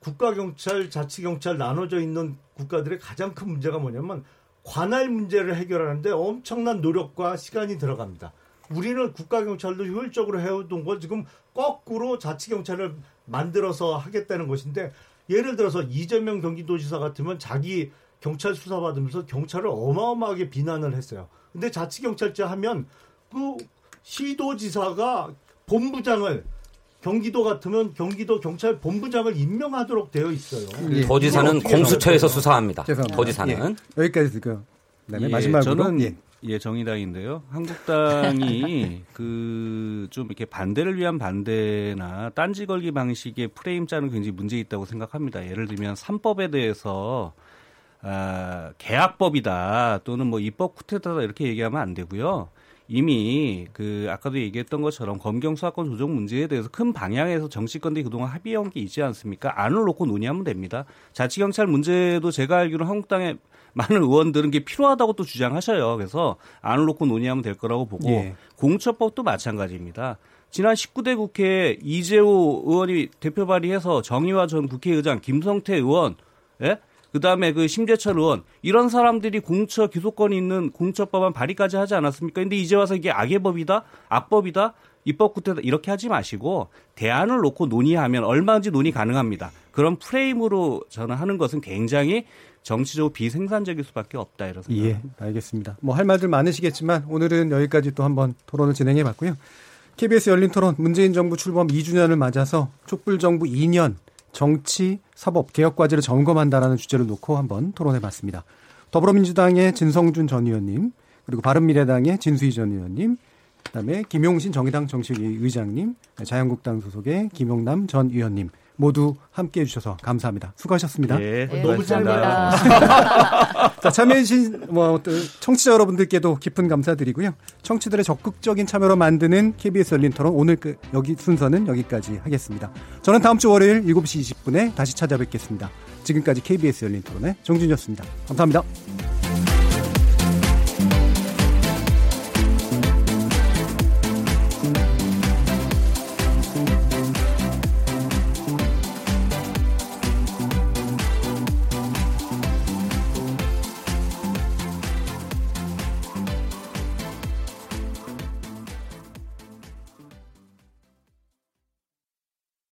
국가경찰, 자치경찰 나눠져 있는 국가들의 가장 큰 문제가 뭐냐면 관할 문제를 해결하는데 엄청난 노력과 시간이 들어갑니다. 우리는 국가경찰도 효율적으로 해오던 거 지금 거꾸로 자치경찰을 만들어서 하겠다는 것인데 예를 들어서 이재명 경기도지사 같으면 자기 경찰 수사 받으면서 경찰을 어마어마하게 비난을 했어요. 근데 자치경찰제 하면 그 시도지사가 본부장을 경기도 같으면 경기도 경찰 본부장을 임명하도록 되어 있어요. 예. 도지사는 공수처에서 수사합니다. 죄송합니다. 도지사는 예. 여기까지 듣고 예, 마지막으로 저는 예. 예, 정의당인데요. 한국당이 그 좀 이렇게 반대를 위한 반대나 딴지 걸기 방식의 프레임 짜는 굉장히 문제 있다고 생각합니다. 예를 들면 3법에 대해서 아, 계약법이다 또는 뭐 입법 쿠데타다 이렇게 얘기하면 안 되고요. 이미 그 아까도 얘기했던 것처럼 검경 수사권 조정 문제에 대해서 큰 방향에서 정치권들이 그동안 합의한 게 있지 않습니까? 안을 놓고 논의하면 됩니다. 자치경찰 문제도 제가 알기로 한국당의 많은 의원들은 게 필요하다고 또 주장하셔요. 그래서 안을 놓고 논의하면 될 거라고 보고 예. 공처법도 마찬가지입니다. 지난 19대 국회에 이재호 의원이 대표 발의해서 정의화 전 국회의장, 김성태 의원, 예? 그 다음에 그 심재철 의원 이런 사람들이 공처 기소권이 있는 공처법안 발의까지 하지 않았습니까? 근데 이제 와서 이게 악의 법이다, 악법이다, 입법 구태다 이렇게 하지 마시고 대안을 놓고 논의하면 얼마든지 논의 가능합니다. 그런 프레임으로 저는 하는 것은 굉장히 정치적으로 비생산적일 수밖에 없다 이런 생각. 예, 알겠습니다. 뭐 할 말들 많으시겠지만 오늘은 여기까지 또 한번 토론을 진행해 봤고요. KBS 열린 토론 문재인 정부 출범 2주년을 맞아서 촛불 정부 2년 정치, 사법, 개혁 과제를 점검한다라는 주제를 놓고 한번 토론해 봤습니다. 더불어민주당의 진성준 전 의원님, 그리고 바른미래당의 진수희 전 의원님, 그다음에 김용신 정의당 정책위 의장님, 자유한국당 소속의 김용남 전 의원님 모두 함께 해주셔서 감사합니다. 수고하셨습니다. 네, 네 너무 잘니다 자, 참여해주신 뭐 청취자 여러분들께도 깊은 감사드리고요. 청취들의 적극적인 참여로 만드는 KBS 열린 토론 오늘 그 여기 순서는 여기까지 하겠습니다. 저는 다음 주 월요일 7시 20분에 다시 찾아뵙겠습니다. 지금까지 KBS 열린 토론의 정준이었습니다. 감사합니다.